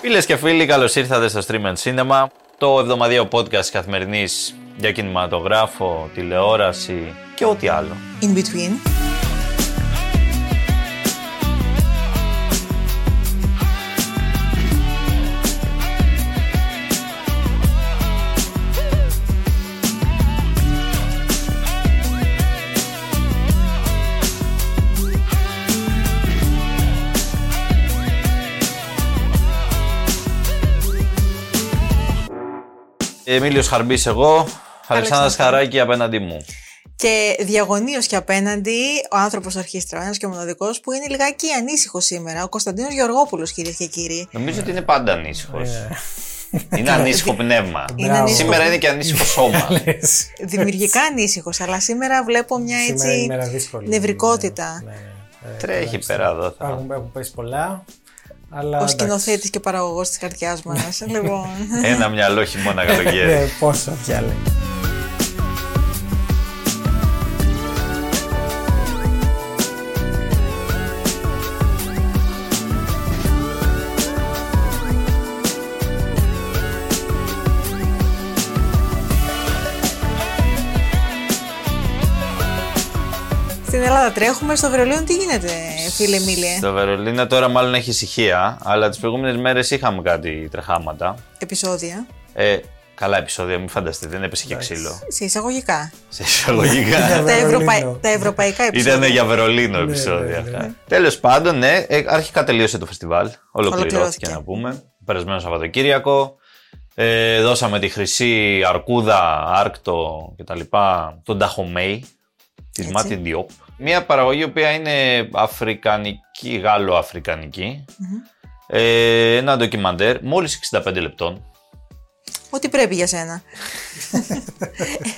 Φίλες και φίλοι, καλώς ήρθατε στο Stream and Cinema, το εβδομαδιαίο podcast καθημερινής για κινηματογράφο, τηλεόραση και ό,τι άλλο. In between. Εμίλιος Χαρμπής εγώ, Αλεξάνδρας Χαράκη απέναντί μου. Και διαγωνίως και απέναντι ο άνθρωπος ορχήστρα, ο ένας και ο μοναδικός που είναι λιγάκι ανήσυχο σήμερα, ο Κωνσταντίνος Γεωργόπουλος κυρίες και κύριοι. Νομίζω ότι είναι πάντα ανήσυχος. Ε, Είναι ανήσυχο πνεύμα. Είναι Μπράβο. ανήσυχο. Σήμερα είναι και ανήσυχο σώμα. λες. Δημιουργικά ανήσυχος, αλλά σήμερα βλέπω μια Σήμερα είναι έτσι ημέρα δύσκολη. νευρικότητα. Ναι, ναι, ναι. Ε, Τρέχει τουλάχιστον. πέρα εδώ. θα- Έχουν, έχουν πέσει πολλά. Αλλά Ο εντάξει. σκηνοθέτης και παραγωγός της καρδιάς μας. λοιπόν. Ένα μυαλό χειμώνα καλοκαίρι. Ναι, πόσο πια λέει. Στην Ελλάδα τρέχουμε, στο Βερολίνο τι γίνεται, φίλε Μίλε; Στο Βερολίνο τώρα μάλλον έχει ησυχία, αλλά τις προηγούμενες μέρες είχαμε κάτι τρεχάματα. Επισόδια. Ε, καλά επεισόδια, μην φανταστείτε, δεν έπεσε και Εντάξει. ξύλο. Σε εισαγωγικά. Σε εισαγωγικά. τα, Βερολίνο. ευρωπαϊ... τα ευρωπαϊκά επεισόδια. Ήταν για Βερολίνο Ναι, επεισόδια ναι, ναι. αυτά. Τέλος πάντων, ναι, ε, αρχικά τελείωσε το φεστιβάλ. Ολοκληρώθηκε Ολοκληρώθηκε. να πούμε. Περασμένο Σαββατοκύριακο. Ε, δώσαμε τη χρυσή αρκούδα, άρκτο κτλ. Τον Ταχομέι τη Έτσι. Μάτιν Διόπ. Μια παραγωγή η οποία είναι αφρικανική, γάλλο-αφρικανική. Ε, ένα ντοκιμαντέρ, μόλις 65 λεπτών. Ό,τι πρέπει για σένα.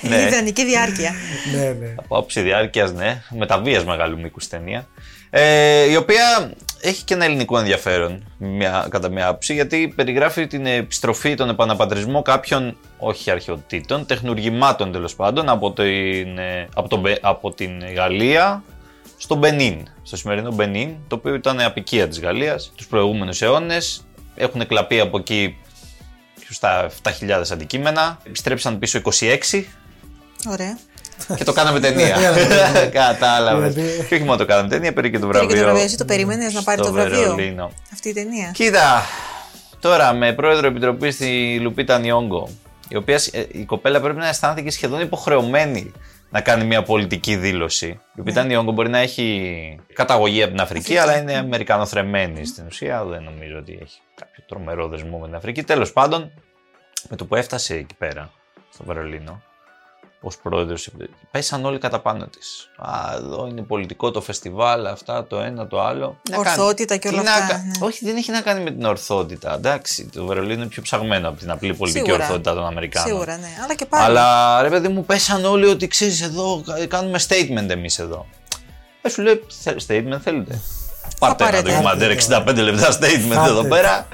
Ναι. Ιδανική διάρκεια. ναι, ναι. από άποψη διάρκειας, ναι, μεταβία μεγάλου μήκους ταινία. Ε, η οποία έχει και ένα ελληνικό ενδιαφέρον, μια, κατά μια άποψη, γιατί περιγράφει την επιστροφή, τον επαναπατρισμό κάποιων, όχι αρχαιοτήτων, τεχνουργημάτων τέλος πάντων, από την, ε, από, τον, Μπε- από την Γαλλία στο Μπενίν, στο σημερινό Μπενίν, το οποίο ήταν απικία της Γαλλίας τους προηγούμενους αιώνες. Έχουν κλαπεί από εκεί στα 7.000 αντικείμενα. Επιστρέψαν πίσω 26 Ωραία. Και το κάναμε ταινία. Κατάλαβες. Δηλαδή- Και όχι μόνο το κάναμε ταινία, πήρε και το Πήρε βραβείο. και το βραβείο. Εσύ το περίμενε να πάρει στο το βραβείο; Βερολίνο. Αυτή η ταινία; Κοίτα, τώρα με πρόεδρο επιτροπή στη Λουπίτα Νιόγκο, η οποία ε, η κοπέλα πρέπει να αισθάνθηκε σχεδόν υποχρεωμένη να κάνει μια πολιτική δήλωση. Η Λουπίτα Νιόγκο μπορεί να έχει καταγωγή από την Αφρική, αλλά είναι Αμερικανοθρεμένη στην ουσία. Δεν νομίζω ότι έχει κάποιο τρομερό δεσμό με την Αφρική. Τέλος πάντων, με το που έφτασε εκεί πέρα, στο Βερολίνο, ως πρόεδρος, πέσαν όλοι κατά πάνω της. Α, εδώ είναι πολιτικό το φεστιβάλ, αυτά, το ένα, το άλλο. Τι να κάνει. Ορθότητα και όλα Τι να αυτά, κα- ναι. Όχι, δεν έχει να κάνει με την ορθότητα. Εντάξει, το Βερολίνο είναι πιο ψαγμένο από την απλή πολιτική Σίγουρα. ορθότητα των Αμερικάνων. Σίγουρα, ναι. Αλλά και πάλι. Αλλά ρε παιδί μου, πέσαν όλοι ότι ξέρεις εδώ, κα- κάνουμε statement εμείς εδώ. Ε, σου λέει, «Θε- statement θέλετε. Πάρτε ένα πάρετε. ντοκιμαντέρ 65 λεπτά statement Φάτε. εδώ πέρα.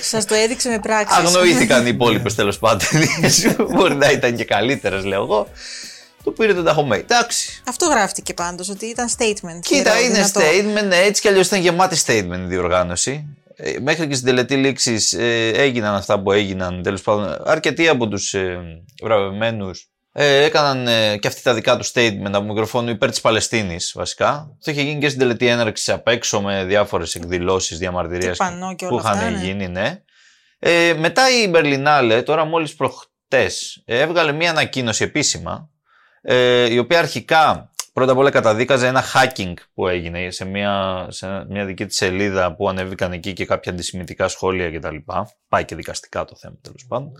Σας το έδειξε με πράξεις. Αγνοήθηκαν οι υπόλοιπες τέλος πάντων. Μπορεί να ήταν και καλύτερες, λέω εγώ. Το πήρε τον Ταχομέι. Εντάξει. Αυτό γράφτηκε πάντως, ότι ήταν statement. Κοίτα, Δυνατό. είναι δυνατό. statement, ναι, έτσι κι αλλιώς ήταν γεμάτη statement η διοργάνωση. Ε, μέχρι και στην τελετή λήξης ε, έγιναν αυτά που έγιναν. Τέλος πάντων, αρκετοί από τους ε, βραβευμένους ε, έκαναν ε, και αυτοί τα δικά τους statement από μικροφόνου υπέρ της Παλαιστίνης, βασικά. Αυτό είχε γίνει και στην τελετή έναρξης απ' έξω με διάφορες εκδηλώσεις διαμαρτυρίας Και πανό και που όλα είχαν αυτά, ναι. γίνει, ναι. Ε, μετά η Μπερλινάλε, τώρα μόλις προχτές, έβγαλε μία ανακοίνωση επίσημα ε, η οποία αρχικά πρώτα απ' όλα καταδίκαζε ένα hacking που έγινε σε μια, σε μια δική της σελίδα που ανέβηκαν εκεί και κάποια αντισημιτικά σχόλια κτλ. Πάει και δικαστικά το θέμα τέλος πάντων.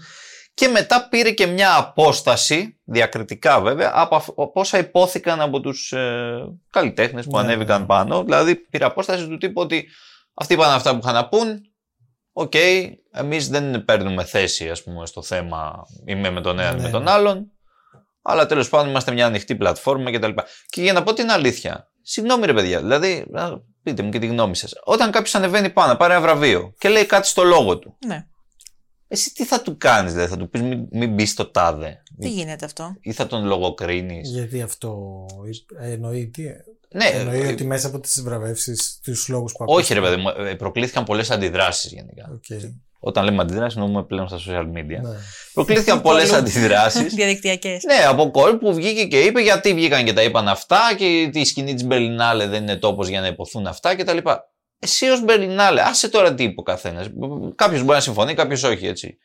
Και μετά πήρε και μια απόσταση, διακριτικά βέβαια, από, αφ- από όσα ειπώθηκαν από τους ε, καλλιτέχνες που Ναι, ανέβηκαν ναι. πάνω. Δηλαδή πήρε απόσταση του τύπου ότι αυτοί είπαν αυτά που είχαν να πούν, Οκ, εμείς δεν παίρνουμε θέση ας πούμε στο θέμα είμαι με τον έναν ή Ναι, με τον ναι. άλλον. Αλλά τέλος πάντων είμαστε μια ανοιχτή πλατφόρμα κτλ. Και για να πω την αλήθεια, συγγνώμη ρε παιδιά, δηλαδή, να πείτε μου και τη γνώμη σας. Όταν κάποιος ανεβαίνει πάνω, πάρει ένα βραβείο και λέει κάτι στο λόγο του, Ναι. Εσύ τι θα του κάνεις, δηλαδή, θα του πεις μην, μην μπεις στο τάδε. Τι γίνεται αυτό; Ή θα τον λογοκρίνεις. Γιατί αυτό εννοεί τι. Ναι, Εννοεί ε, ότι μέσα από τις βραβεύσεις, τους λόγους που ακούω. όχι ρε παιδί μου, ε, προκλήθηκαν πολλές αντιδράσεις γενικά. Okay. Όταν λέμε αντιδράσεις, εννοούμε πλέον στα social media. Ναι. Προκλήθηκαν πολλές Πολλού. αντιδράσεις. Διαδικτυακές. Ναι, από κόσμο που βγήκε και είπε γιατί βγήκαν και τα είπαν αυτά και η σκηνή της Μπερλινάλε δεν είναι τόπος για να υποθούν αυτά κτλ. Εσύ ως Μπερλινάλε, άσε τώρα τι είπε ο καθένας. Κάποιος μπορεί να συμφωνεί, κάποιος όχι, έτσι.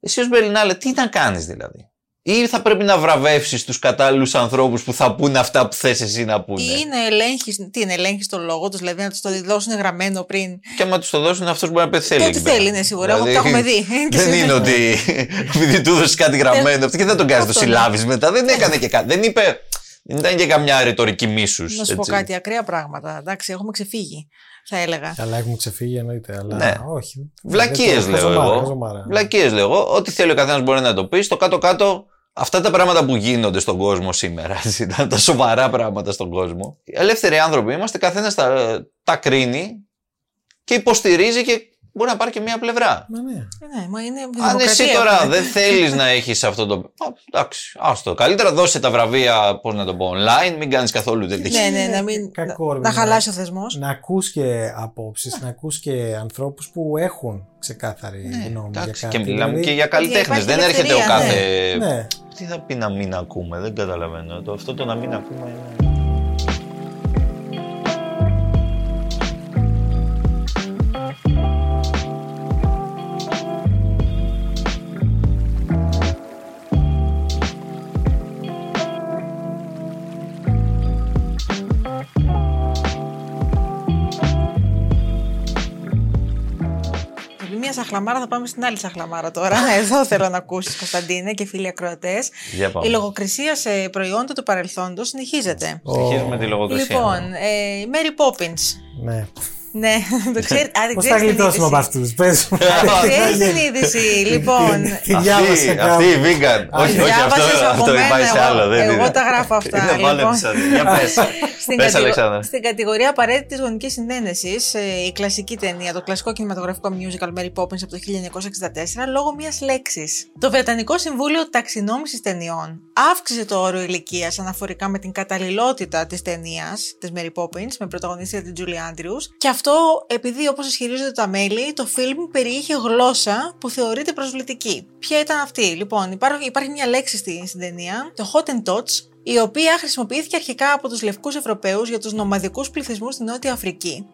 Εσύ ως Μπερλινάλε, τι να κάνεις δηλαδή; Ή θα πρέπει να βραβεύσεις τους κατάλληλους ανθρώπους που θα πούνε αυτά που θες εσύ να πούνε; Ή είναι ελέγχεις, τι είναι, ελέγχεις το λόγο τους, δηλαδή να τους το δώσουν γραμμένο πριν. Και άμα τους το δώσουν, αυτός μπορεί να πεθαίνει. Και εκεί ό,τι πέρα. θέλει, είναι σίγουρα. Εγώ Δηλαδή, το έχουμε δει. Και Δεν σε- είναι ότι επειδή του δώσει κάτι γραμμένο, αυτό και δεν τον κάνεις, το Αυτό, ναι. συλλάβεις μετά. Δεν έκανε και κάτι. Δεν είπε. Δεν ήταν και καμιά ρητορική μίσους. Να σου πω κάτι, ακραία πράγματα. Εντάξει, έχουμε ξεφύγει, θα έλεγα. Καλά, έχουμε ξεφύγει εννοείται. Αλλά Ναι. όχι. Βλακίες Δεν- λέω χαζομάρα, εγώ. χαζομάρα. Βλακίες λέω εγώ. Ό,τι θέλει ο καθένας μπορεί να το πει. Στο κάτω-κάτω, αυτά τα πράγματα που γίνονται στον κόσμο σήμερα, έτσι, τα, τα σοβαρά πράγματα στον κόσμο. Οι ελεύθεροι άνθρωποι είμαστε, καθένας τα, τα κρίνει και υποστηρίζει και μπορεί να πάρει και μία πλευρά. Μα ναι. Ε, Ναι, μα είναι Αν δημοκρατία εσύ τώρα έχουμε. δεν θέλεις να έχεις αυτό το. Α, εντάξει, άστο. Καλύτερα δώσε τα βραβεία, πώς να το πω, online, μην κάνεις καθόλου τέτοια. Ναι, ναι, να μην. Κακό, ρε να παιδί, χαλάσει ο θεσμός. Να ακούς και απόψεις, να ακούς και ανθρώπους που έχουν ξεκάθαρη Ναι, γνώμη για εντάξει, κάτι. και μιλάμε Δηλαδή, και για καλλιτέχνες. υπάρχει Δεν έρχεται ο ελευθερία, κάθε. Ναι, Τι θα πει να μην ακούμε, δεν καταλαβαίνω. Το, αυτό το να μην ακούμε είναι. Σαχλαμάρα θα πάμε στην άλλη σαχλαμάρα τώρα. Εδώ θέλω να ακούσεις, Κωνσταντίνε και φίλοι ακροατές. Για πάμε. Η λογοκρισία σε προϊόντα του παρελθόντος συνεχίζεται. Συνεχίζουμε τη λογοκρισία. Λοιπόν, ε, η Mary Poppins. ναι. Ναι, το ξέρει. Α, δεν Πώς θα ξέρεις την γλιτώσουμε από είδηση. αυτούς, πες μου. Ξέρεις την είδηση, λοιπόν. Τη διάβασα Αυτή, κάπου. αυτή η vegan. Όχι, όχι, αυτό, Διάβασες από αυτό μένα, πάει σε εγώ- άλλο. Δεν εγώ είναι. τα γράφω αυτά, Είναι από άλλο λοιπόν. επεισόδιο. Για πες. Στην, Πες, κατηγο- Αλεξάνδρα. στην κατηγορία απαραίτητης γονικής συνένεσης, η κλασική ταινία, το κλασικό κινηματογραφικό musical Mary Poppins από το 1964, λόγω μιας λέξης. Το Βρετανικό Συμβούλιο Ταξινόμησης Ταινιών αύξησε το όριο ηλικίας αναφορικά με την καταλληλότητα της ταινίας της Mary Poppins με πρωταγωνίστρια την Julie Andrews. Και αυτό επειδή, όπως ισχυρίζονται τα μέλη, το φιλμ περιείχε γλώσσα που θεωρείται προσβλητική. Ποια ήταν αυτή, λοιπόν, υπάρχει, υπάρχει μια λέξη στη, στην ταινία, το Hottentots, η οποία χρησιμοποιήθηκε αρχικά από τους λευκούς Ευρωπαίους για τους νομαδικούς πληθυσμούς στη Νότια Αφρική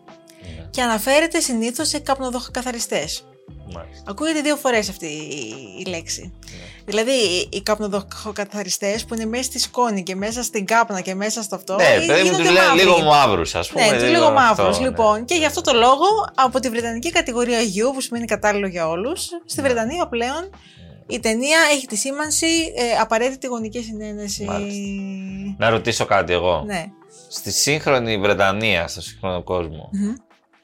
Ναι, και αναφέρεται συνήθως σε καπνοδοχοκαθαριστές. μάλιστα. Ακούγεται δύο φορές αυτή η- η λέξη. Ναι. Δηλαδή, οι- οι καπνοδοχοκαθαριστές που είναι μέσα στη σκόνη και μέσα στην κάπνα και μέσα στο αυτό. Ναι, ε, παιδί μου, γίνονται τους λένε μαύροι. λίγο μαύρους, ας πούμε. Ναι, τους λίγο μαύρου. αυτό, ναι. Λοιπόν, και γι' αυτό το λόγο, από τη Βρετανική κατηγορία U, που σημαίνει κατάλληλο για όλους, στη Βρετανία πλέον η ταινία έχει τη σήμανση ε, απαραίτητη γονική συνένεση. Μάλιστα. Να ρωτήσω κάτι εγώ. Ναι. Στη σύγχρονη Βρετανία, στο σύγχρονο κόσμο, Μμμ.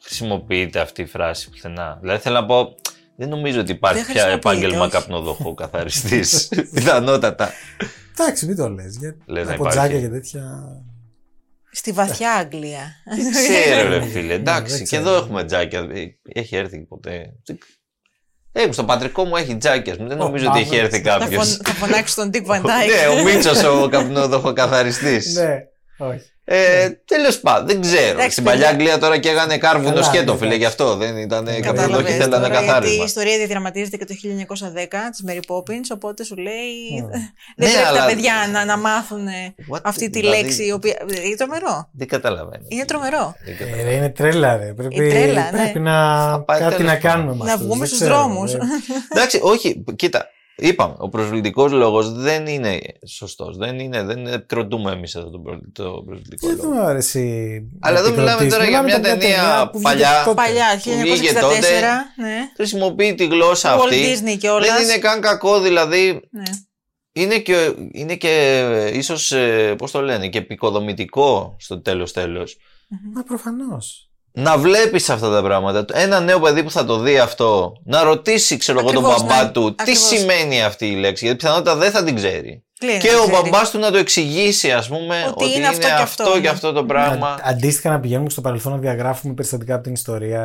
χρησιμοποιείται αυτή η φράση πουθενά; Δηλαδή θέλω να πω, δεν νομίζω ότι υπάρχει Δεν πια χρησιμοποιείται, επάγγελμα όχι. καπνοδοχού καθαριστής. Πιθανότατα. Εντάξει, μην το λες. Γιατί Λέει να από υπάρχει. τζάκια και τέτοια. Στη βαθιά Αγγλία. Δεν ξέρω, ρε φίλε. Ναι, Εντάξει, δεν και ξέρω. εδώ έχουμε τζάκια. Ε, Έχει έρθει ποτέ. Ε, στο πατρικό μου έχει τζάκια. Δεν νομίζω ότι έχει πάμε. έρθει θα, κάποιος. φων, θα φωνάξεις τον Dick Van Dyke. Ναι, ο Μίτσος ο καπνοδοχοκαθαριστή. Ναι, όχι. Ε, Τέλος πάντων, δεν ξέρω. Εντάξει, Στην παλιά παιδιά. Αγγλία τώρα και έγανε κάρβουνο Καλά, σκέτο, ναι, φίλε, γι' αυτό δεν ήταν καπνοδοχή, Κατάλαβες θέλανε τώρα, γιατί η καθάρισμα. ιστορία διαδραματίζεται και το 1910 της Mary Poppins, οπότε σου λέει Ναι. δεν Ναι, πρέπει αλλά- τα παιδιά να, να μάθουν What, αυτή τη δηλαδή, λέξη, η οποία... είναι τρομερό. Δεν καταλαβαίνω. Είναι τρομερό. Δεν Ε, καταλαβαίνω. ρε, είναι τρέλα, ρε. Πρέπει, Η τρέλα, ναι. πρέπει να πάει κάτι τέλος να πάντων. κάνουμε με Να αυτούς, βγούμε δεν στους ξέρω, δρόμους. ρε. Εντάξει, όχι, κοίτα. Είπαμε, ο προσβλητικός λόγος δεν είναι σωστός. Δεν, είναι, δεν κροτούμε εμείς εδώ τον προ- το προσβλητικό Δεν λόγο. μου αρέσει. Αλλά εδώ μιλάμε τώρα για μια ταινία παλιά. Παλιά, Που βγήκε τότε. 1964, ναι. Χρησιμοποιεί τη γλώσσα Walt αυτή. Disney κιόλας. Δεν είναι καν κακό, δηλαδή Ναι. είναι και, είναι και ε, ίσως, ε, πώς το λένε, και επικοδομητικό στο τέλος τέλος. Μα προφανώς. Να βλέπεις αυτά τα πράγματα. Ένα νέο παιδί που θα το δει αυτό, να ρωτήσει, ξέρω εγώ, τον Ακριβώς, μπαμπά ναι. του, τι Ακριβώς. σημαίνει αυτή η λέξη. Γιατί πιθανότητα δεν θα την ξέρει. Κλείνει, και δεν ο ξέρει. μπαμπάς του να το εξηγήσει, ας πούμε, Ότι ότι, είναι αυτό και αυτό, και ναι. αυτό το πράγμα. Α- Αντίστοιχα να πηγαίνουμε στο παρελθόν να διαγράφουμε περιστατικά από την ιστορία.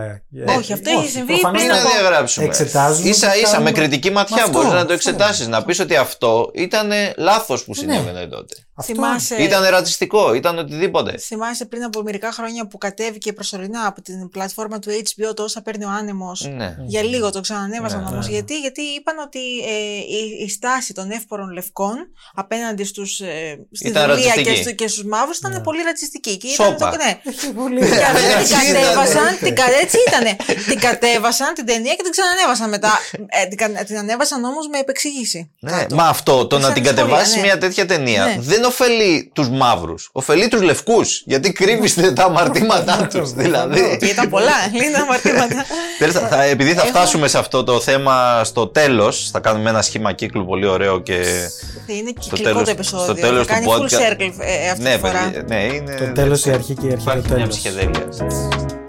Ε, Όχι, αυτό έχει συμβεί προφανώς πριν Τι να να από- διαγράψουμε. Εξετάζουμε σα και ίσα κάνουμε- με κριτική ματιά Αυτό, μπορείς να το αυτό. εξετάσεις. Να πεις ότι αυτό ήταν λάθος που συνέβαινε τότε. Αυτό Θυμάσαι, Ήταν ρατσιστικό, ήταν οτιδήποτε. θυμάσαι πριν από μερικά χρόνια που κατέβηκε προσωρινά από την πλατφόρμα του HBO το όσα παίρνει ο άνεμος. Ναι. Για λίγο το ξανανέβασαν Ναι, όμως. ναι. Γιατί, γιατί είπαν ότι ε, η, η στάση των εύπορων λευκών απέναντι στους, ε, στη Ήταν δουλεία και, ρατσιστική. στου, και στους μαύρους ήταν Ναι. πολύ ρατσιστική. Και Σόπα. ήταν το, ναι. Έχει πολύ. Και αυτή την Έτσι κατέβασαν, ήτανε. την, κα- έτσι ήτανε. την κατέβασαν την ταινία και την ξανανέβασαν μετά. Ε, την, κα- την ανέβασαν όμως με επεξήγηση. Ναι, κάτω. μα αυτό το Σαν να την ιστορία, κατεβάσει ναι. μια τέτοια ταινία Ναι. δεν ωφελεί τους μαύρους. Ωφελεί τους λευκούς. Γιατί κρύβεις τα αμαρτήματά τους. δηλαδή. Και ήταν πολλά, λίγα αμαρτήματα. Τέλος, θα- θα- επειδή θα Έχω- φτάσουμε σε αυτό το θέμα στο τέλος, θα κάνουμε ένα σχήμα κύκλου πολύ ωραίο και. Θα είναι Στο κυκλικό τέλος- το επεισόδιο. στο τέλος θα του κάνει full podcast. circle ε, αυτή ναι, τη φορά. παιδιά, ναι, είναι. Το τέλος η αρχή και η αρχή το Υπάρχει μια τέλος. ψυχεδέλεια.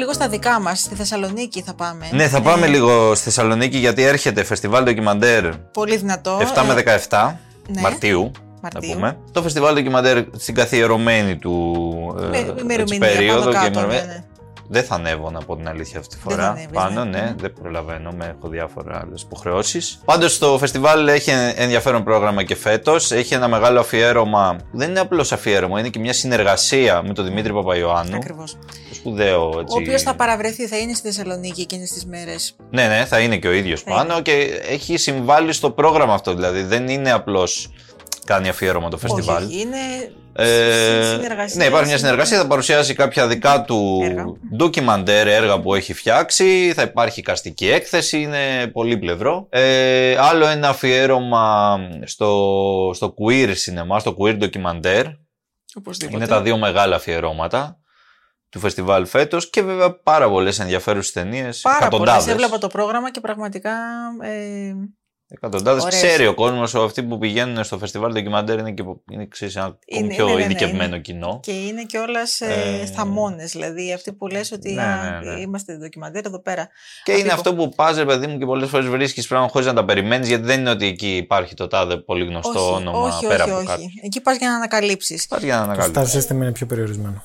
Λίγο στα δικά μας. Στη Θεσσαλονίκη θα πάμε. Ναι, θα πάμε λίγο στη Θεσσαλονίκη γιατί έρχεται φεστιβάλ ντοκιμαντέρ Πολύ δυνατό. 7 με Ε, 17 ναι. Μαρτίου. Μαρτίου. Να πούμε. Το φεστιβάλ ντοκιμαντέρ στην καθιερωμένη του ε, με- έτσι, ημερομηνία περίοδο πάνω και κάτω. ημερομηνία. ναι, ναι. Δεν θα ανέβω να πω την αλήθεια αυτή τη Δεν θα φορά. ανέβεις, Πάνω, ναι. ναι, δεν προλαβαίνω. Με έχω διάφορα άλλες υποχρεώσεις. Πάντως το φεστιβάλ έχει ενδιαφέρον πρόγραμμα και φέτος. Έχει ένα μεγάλο αφιέρωμα. Δεν είναι απλώς αφιέρωμα, είναι και μια συνεργασία με τον Δημήτρη Παπαϊωάννου. Ακριβώς. Το σπουδαίο έτσι. Ο οποίος θα παραβρεθεί, θα είναι στη Θεσσαλονίκη εκείνες τις μέρες. Ναι, ναι, θα είναι και ο ίδιος Θα πάνω και έχει συμβάλει στο πρόγραμμα αυτό. Δηλαδή δεν είναι απλώς κάνει αφιέρωμα το φεστιβάλ. Όχι, είναι Ε, συ- συνεργασία. ναι, υπάρχει μια συνεργασία. Θα παρουσιάσει κάποια δικά του Έργα. ντοκιμαντέρ έργα που έχει φτιάξει. Θα υπάρχει καστική έκθεση. Είναι πολύ πλευρό. Ε, άλλο ένα αφιέρωμα στο, στο queer cinema, στο queer ντοκιμαντέρ. Οπωσδήποτε. Είναι τα δύο μεγάλα αφιερώματα του φεστιβάλ φέτος και βέβαια πάρα πολλές ενδιαφέρουσες ταινίες. Πάρα πολλές. εκατοντάδες. Έβλεπα το πρόγραμμα και πραγματικά. Ε, Εκατοντάδες. Ωραίες. Ξέρει ο κόσμος, αυτοί που πηγαίνουν στο φεστιβάλ ντοκιμαντέρ είναι, και, είναι ξέρεις, ένα ακόμη Είναι, πιο ναι, ναι, ναι, ειδικευμένο είναι. κοινό. και είναι κιόλας ε, Ε, θαμώνε. Δηλαδή αυτοί που λες ότι Ναι, α, ναι, ναι. είμαστε ντοκιμαντέρ εδώ πέρα. Και Αυτοί είναι που- αυτό που πας, ρε παιδί μου, και πολλές φορές βρίσκεις πράγματα χωρίς να τα περιμένεις, γιατί δεν είναι ότι εκεί υπάρχει το τάδε πολύ γνωστό όχι, όνομα όχι, πέρα όχι, από όχι. κάτι. Εκεί πας για να ανακαλύψεις. Πας για να Το ανακαλύψεις. star system είναι πιο περιορισμένο.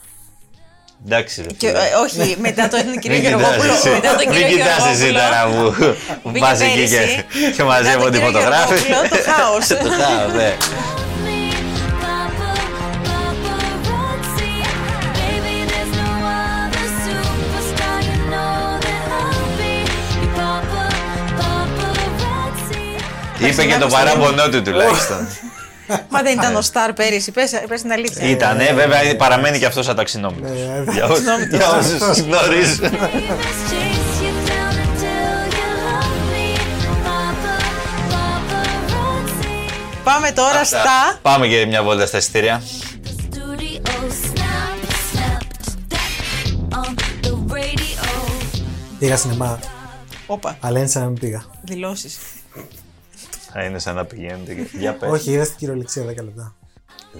Εντάξει, ρε. Και, φίλε. ε, όχι, μετά τον κύριο Μην κοιτάς Γεωργόπουλο. εσύ. Μετά τον κύριο Μην κοιτάς εσύ Γεωργόπουλο. τώρα που, που Πήγε πας εκεί πέρυσι. και, και Μετά τον μαζεύονται οι κύριο φωτογράφοι. Γεωργόπουλο, το χάος. το χάος, ναι. me, Papa, paparazzi. Baby, there's no other superstar you know that I'll be. Your Papa, paparazzi. Είπε και το παράπονό του τουλάχιστον. Μα δεν ήταν ο Σταρ πέρυσι, πες, πες την αλήθεια. Ήτανε, βέβαια παραμένει και αυτός αταξινόμητος. Ε, Για όσους- Για όσους γνωρίζουν. Let's chase you down until you love me. Papa, paparazzi. Πάμε τώρα στα. Πάμε για μια βόλτα στα εισιτήρια. The studio snap, snap, that on the radio. Πήγα σινεμά, Όπα, αλλά είναι σαν να μην πήγα. δηλώσεις. Θα είναι σαν να πηγαίνετε. και- Για πες. Όχι, είδα στην κυριολεξία 10 λεπτά.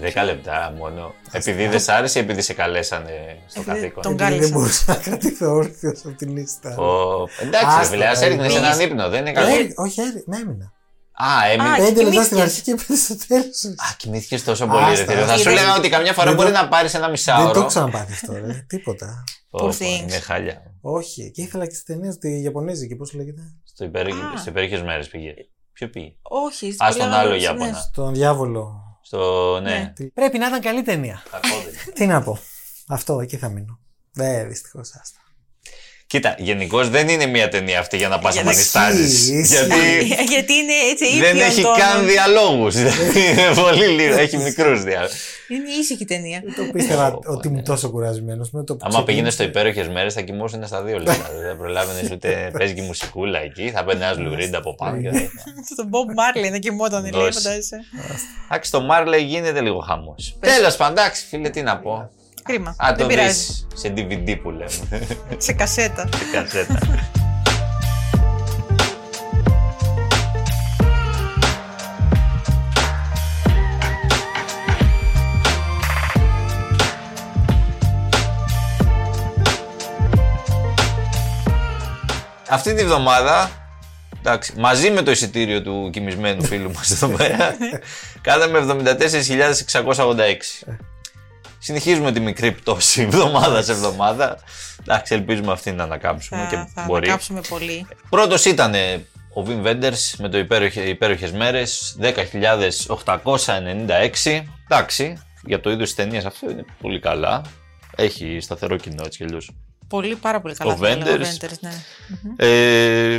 10 λεπτά μόνο. Επειδή δεν σ' άρεσε ή επειδή σε καλέσανε στο Επειδή καθήκον; τον Επειδή δεν κάλεσαν. μπορούσα να κρατηθώ όρθιος από την λίστα. Ο- Εντάξει, ρε Άστα, φίλε, ας ε, έριχνες πήγες- έναν ύπνο, δεν είναι καλό. Ε, όχι, ε, ναι, έμεινα. Α, έμεινες. Α, Πέντε λεπτά κοιμήθηκες. στην αρχή και πέντε στο τέλος. Α, κοιμήθηκες τόσο πολύ, ρε Άστα, φίλε. Θα άστα. σου έλεγα ότι καμιά φορά Δεν μπορεί το- να πάρεις ένα Δεν μισάωρο. το έχω ξαναπάθει αυτό, ρε. Τίποτα. Πω, πω, Poor things. Είναι χάλια. Όχι, και ήθελα και στις ταινίες τη Ιαπωνέζικη, πώς λέγεται; Στο υπέροχε- Α. Σε υπέροχες μέρες πήγε. Ποιο πήγε. Όχι, Α, στον λέγαμε- άλλος ναι. Ιάπωνα. Στον διάβολο. Στο. Ναι. Ναι. Τι- Πρέπει να ήταν καλή ταινία. Κακόδι. Τι να πω. Αυτό, εκεί θα μείνω. Ε, δυστυχώς, άστα. Κοίτα, γενικώς δεν είναι μια ταινία αυτή για να πας να Γιατί- μανιστάζεις. Ισχύει, Γιατί Γιατί είναι έτσι ήπιον δεν έχει τόνο. καν διαλόγους. είναι πολύ λίγο. Έχει μικρούς διαλόγους. Είναι ήσυχη ταινία. Το πίστευα Πω, πω, ότι ναι. ήμουν τόσο κουρασμένος με το που. Άμα πήγαινε ξεκίνησε. στο υπέροχες μέρες, θα κοιμόσουν στα δύο λεπτά. Δεν θα προλάβαινες ούτε παίζει μουσικούλα εκεί. Θα παίρνει ένα λουρίντ από πάνω. και δεν- Στον Bob Marley να κοιμόταν, λέει, Δώσε. φαντάζεσαι. Εντάξει, το Μάρλε γίνεται λίγο χαμός. Τέλος πάντων, εντάξει, φίλε, τι να πω. Κρίμα. Α, το πειράζει. Σε DVD που λέμε. σε κασέτα. σε κασέτα. Αυτή τη βδομάδα Εντάξει, μαζί με το εισιτήριο του κοιμισμένου φίλου μας εδώ πέρα, κάναμε 74.686. Συνεχίζουμε τη μικρή πτώση εβδομάδα σε εβδομάδα. Εντάξει, ελπίζουμε αυτή να ανακάμψουμε Θα, και θα μπορεί. ανακάψουμε πολύ. Πρώτος ήταν ο Βιμ Wenders με το υπέροχε, υπέροχες μέρες, 10.896. Εντάξει, για το είδος της ταινίας αυτό είναι πολύ καλά. Έχει σταθερό κοινό έτσι κι αλλιώς. Πολύ, πάρα πολύ καλά. Ο θα έλεγα, Wenders. Wenders, ναι. Ε,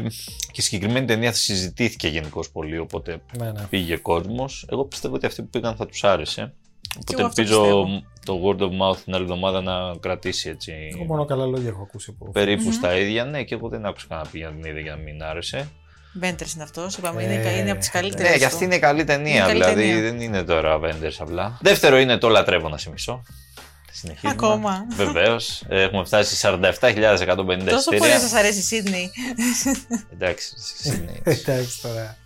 και η συγκεκριμένη ταινία θα συζητήθηκε γενικώς πολύ, οπότε Ναι, ναι. πήγε κόσμος. Εγώ πιστεύω ότι αυτοί που πήγαν θα τους άρεσε. Οπότε εγώ αυτό ελπίζω πιστεύω. το word of mouth την άλλη εβδομάδα να κρατήσει έτσι. Εγώ μόνο καλά λόγια έχω ακούσει από. Περίπου στα ίδια. Ναι, και εγώ δεν άκουσα κανένα πήγαινε την είδε για να μην άρεσε. Wenders είναι αυτός. Είπαμε, Ε, είναι, είναι από τις καλύτερες. Ναι, και αυτή είναι καλή ταινία. Είναι καλή δηλαδή ταινία. δεν είναι τώρα Avengers απλά. Δεύτερο είναι το λατρεύω να σε μισώ. Συνεχίζουμε. Ακόμα. Βεβαίως. Έχουμε φτάσει σε 47.150 Τόσο πολύ εισιτήρια. σας αρέσει η Σίδνey. Εντάξει, είναι- Εντάξει τώρα.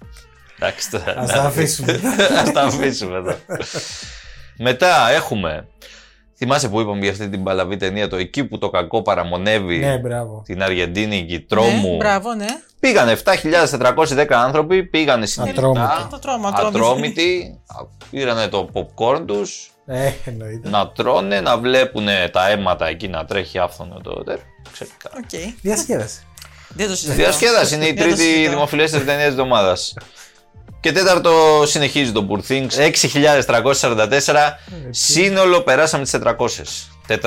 εντάξει τώρα. Ας τα αφήσουμε. Ας τα αφήσουμε εδώ. Μετά έχουμε. Θυμάσαι που είπαμε για αυτή την παλαβή ταινία το εκεί που το κακό παραμονεύει ναι, μπράβο. την Αργεντίνικη τρόμου. Ναι, μπράβο, ναι. Πήγανε 7.410 άνθρωποι, πήγανε συνειδητά, Ατρόμητοι. Το τρόμο, ατρόμητοι. ατρόμητοι, πήρανε το popcorn τους, Ε, εννοείται. να τρώνε, να βλέπουν τα αίματα εκεί να τρέχει άφθονο το τέτοιο. Ξεκάθαρα. Οκ. Διασκέδαση. Δεν το συζητώ. Διασκέδαση είναι η Δεν το τρίτη συζητώ. δημοφιλέστερη ταινία της εβδομάδας. Και τέταρτο συνεχίζει το Poor Things. 6.344. Σύνολο περάσαμε τις 400. 405.381.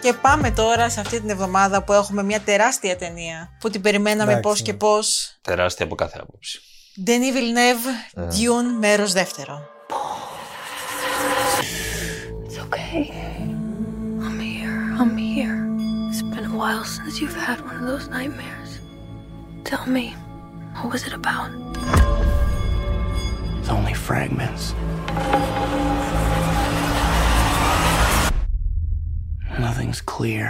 Και πάμε τώρα σε αυτή την εβδομάδα που έχουμε μια τεράστια ταινία που την περιμέναμε Εντάξει, πώς ναι. και πώς. Τεράστια από κάθε άποψη. Denis Villeneuve, Dune, μέρος δεύτερο. It's okay. I'm here. I'm here. It's been a while since you've had one of those nightmares. Tell me, what was it about? It's only fragments. Nothing's clear.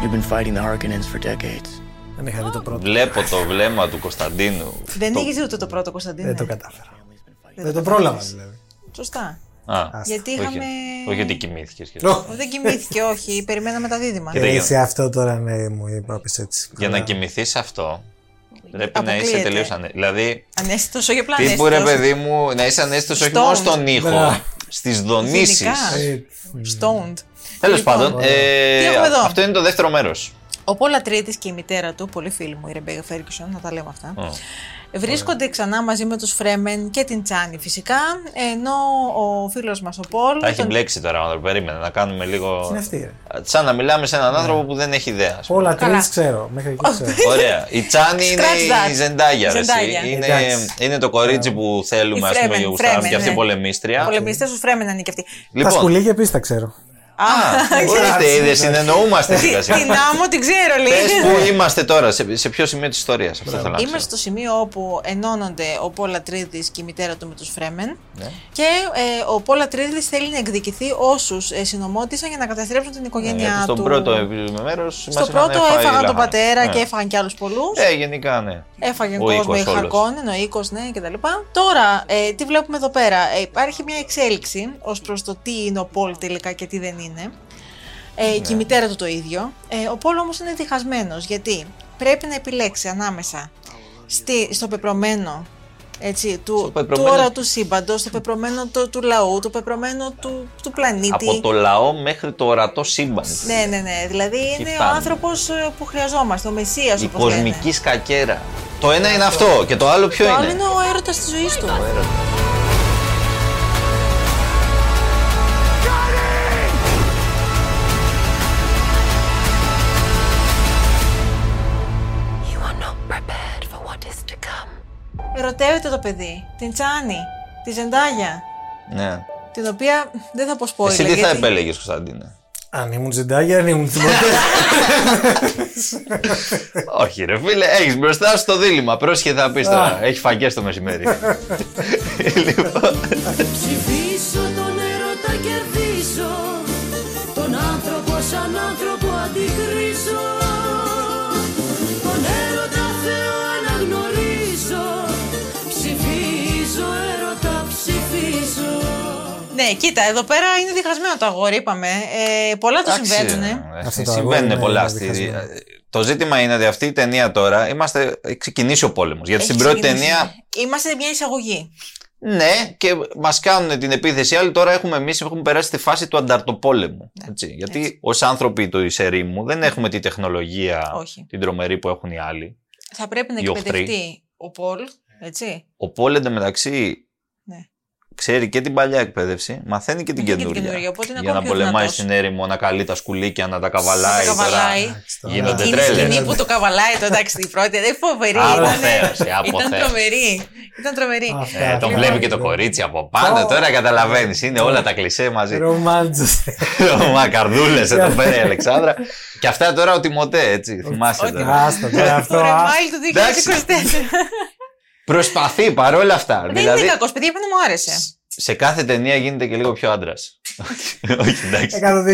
You've been fighting the Harkonnens for decades. Δεν είχα δει το πρώτο. Βλέπω το βλέμμα του Κωνσταντίνου. Δεν Το- είχε ούτε το πρώτο Κωνσταντίνε. Δεν το κατάφερα. Δεν το πρόλαβα δηλαδή. Σωστά. Α, Γιατί όχι, είχαμε. όχι ότι κοιμήθηκε. Ω, Δεν κοιμήθηκε, όχι. Περιμέναμε τα δίδυμα. Κοίτα, ε, για- σε αυτό τώρα ναι, μου είπα έτσι. Για να Καλά. κοιμηθείς αυτό, πρέπει να είσαι Αποκλείεται. τελείως ανέ... Δηλαδή, Ανέστητο, όχι απλά τύπου ρε ανέστητος. παιδί μου, να είσαι ανέστητος όχι Stoned. μόνο στον ήχο, Μπράβο. στις δονήσεις. Γενικά. Ε, Stoned. Τέλος Λοιπόν, πάντων, τι ε, έχουμε εδώ; αυτό είναι το δεύτερο μέρος. Ο Πόλα Τρίτη και η μητέρα του, πολύ φίλη μου, η Ρεμπέγα Φέρκισον, να τα λέμε αυτά, βρίσκονται ξανά μαζί με τους Φρέμεν και την Τσάνι φυσικά, ενώ ο φίλος μας ο Πολ... Θα έχει τον- μπλέξει τώρα ο άνθρωπο. Περίμενε να κάνουμε λίγο. Είναι αυτή. ρε. Σαν να μιλάμε σε έναν άνθρωπο που δεν έχει ιδέα. ας πούμε. Όλα Καλά. τρει ξέρω. Μέχρι εκεί ξέρω. Ωραία. Η Τσάνι είναι Scratch that. η Ζεντάγια. ρε, εσύ. Ζεντάγια. Είναι, Εντάξει. είναι το κορίτσι που θέλουμε, Η ας πούμε, Fremen, για γουστάρουμε. Fremen, Και αυτή ναι. πολεμίστρια. Πολεμιστές τους Φρέμεν είναι και αυτοί. Τα Λοιπόν, σκουλίκια επίσης τα ξέρω. Α, ορίστε, είδες, συνεννοούμαστε σιγά σιγά. την άμμο την ξέρω Πες λίγο. που είμαστε τώρα, σε, σε ποιο σημείο της ιστορίας. Αυτό θέλω να Είμαστε ξέρω. στο σημείο όπου ενώνονται ο Πόλα Τρίδης και η μητέρα του με τους Φρέμεν Ναι. και ε, ο Πόλα Τρίδης θέλει να εκδικηθεί όσους ε, συνομότησαν για να καταστρέψουν την οικογένειά Γιατί του. στον πρώτο μέρο. Στο πρώτο έφαγαν τον πατέρα και έφαγαν και άλλους πολλούς. Ε, γενικά ναι. Έφαγε Ο κόσμο, οίκος η όλος. Χακόνεν, ο οίκος, ναι, κτλ. Τώρα, ε, τι βλέπουμε εδώ πέρα. Ε, υπάρχει μια εξέλιξη ως προς το τι είναι ο Πολ τελικά και τι δεν είναι. Ε, Ναι. Και η μητέρα του το ίδιο. Ε, ο Πολ όμως είναι διχασμένος γιατί πρέπει να επιλέξει ανάμεσα στη, στο πεπρωμένο έτσι, του, Στο του πεπρωμένο- όρατου σύμπαντος, στο πεπρωμένο του, του λαού, το πεπρωμένο του, του πλανήτη. Από το λαό μέχρι το ορατό σύμπαν. Ναι, ναι, ναι. Δηλαδή είναι ο φτάνει. άνθρωπος που χρειαζόμαστε, ο Μεσσίας, Η όπως λένε. κοσμική σκακέρα. Το ένα είναι αυτό και το άλλο ποιο Το άλλο είναι; είναι ο έρωτας της ζωής του. You Ερωτεύεται το παιδί. Την Τσάνι. Τη Ζεντάγια. Ναι. Την οποία δεν θα πω spoiler. Εσύ τι θα γιατί- επέλεγες, Κωνσταντίνε; Αν ήμουν ζεντάγια, αν ήμουν τίποτα. Όχι, ρε φίλε, έχεις μπροστά σου το δίλημα. Πρόσχε θα πεις τώρα. Έχεις φαγές το μεσημέρι. λοιπόν, Ψηφίσω τον έρωτα κερδίσω Τον άνθρωπο σαν άνθρωπο αντικρίσω Ναι, κοίτα, εδώ πέρα είναι διχασμένο το αγόρι, είπαμε. Ε, πολλά του Εντάξει, συμβαίνουν. ε, Αυτό το αγόρι Συμβαίνουν είναι πολλά. ένα στη- διχασμένο. Το ζήτημα είναι ότι αυτή η ταινία τώρα είμαστε, έχει ξεκινήσει ο πόλεμος. Γιατί Έχει στην πρώτη ξεκινήσει. ταινία Είμαστε μια εισαγωγή. Ναι, και μας κάνουν την επίθεση. Άλλοι τώρα έχουμε εμείς έχουμε περάσει στη φάση του ανταρτοπόλεμου. έτσι. Γιατί Ναι, έτσι. ως άνθρωποι του ερήμου δεν έχουμε τη τεχνολογία Όχι. την τρομερή που έχουν οι άλλοι. Θα πρέπει να Οι οχθροί. εκπαιδευτεί ο Πολ, έτσι. Ο Πολ εντωμεταξύ Ναι. Ξέρει και την παλιά εκπαίδευση, μαθαίνει και την Μαθαίνει και την καινούργια. καινούργια, οπότε είναι για ακόμα να πιο πολεμάει δυνατός. στην έρημο, να καλεί τα σκουλίκια, να τα Να καβαλάει. τα καβαλάει. Εντάξει, τώρα. Γίνονται Εκείνη τη τρέλες. σκηνή που το καβαλάει το εντάξει η πρώτη, δεν φοβερή. Από ήταν- θέαση, από Ήταν θέαση. τρομερή. Ήταν τρομερή. Αυτά, Ε, τον αυτά. βλέπει και το κορίτσι από πάνω. Ω. Τώρα καταλαβαίνεις. Είναι όλα τα κλισέ μαζί. Ρομάντζος. Μα καρδούλες εδώ πέρα η Αλεξάνδρα. Και αυτά τώρα ο Τιμωτέ, έτσι. Θυμάσαι Ότι- τώρα. Άστα τώρα αυτό. Το α, ρεμάιλ του Εντάξει. 2024. Προσπαθεί παρόλα αυτά. Δεν δηλαδή, είναι κακός, παιδιά, εμένα μου άρεσε. σε κάθε ταινία γίνεται και λίγο πιο άντρας. Όχι, εντάξει. Έκανα το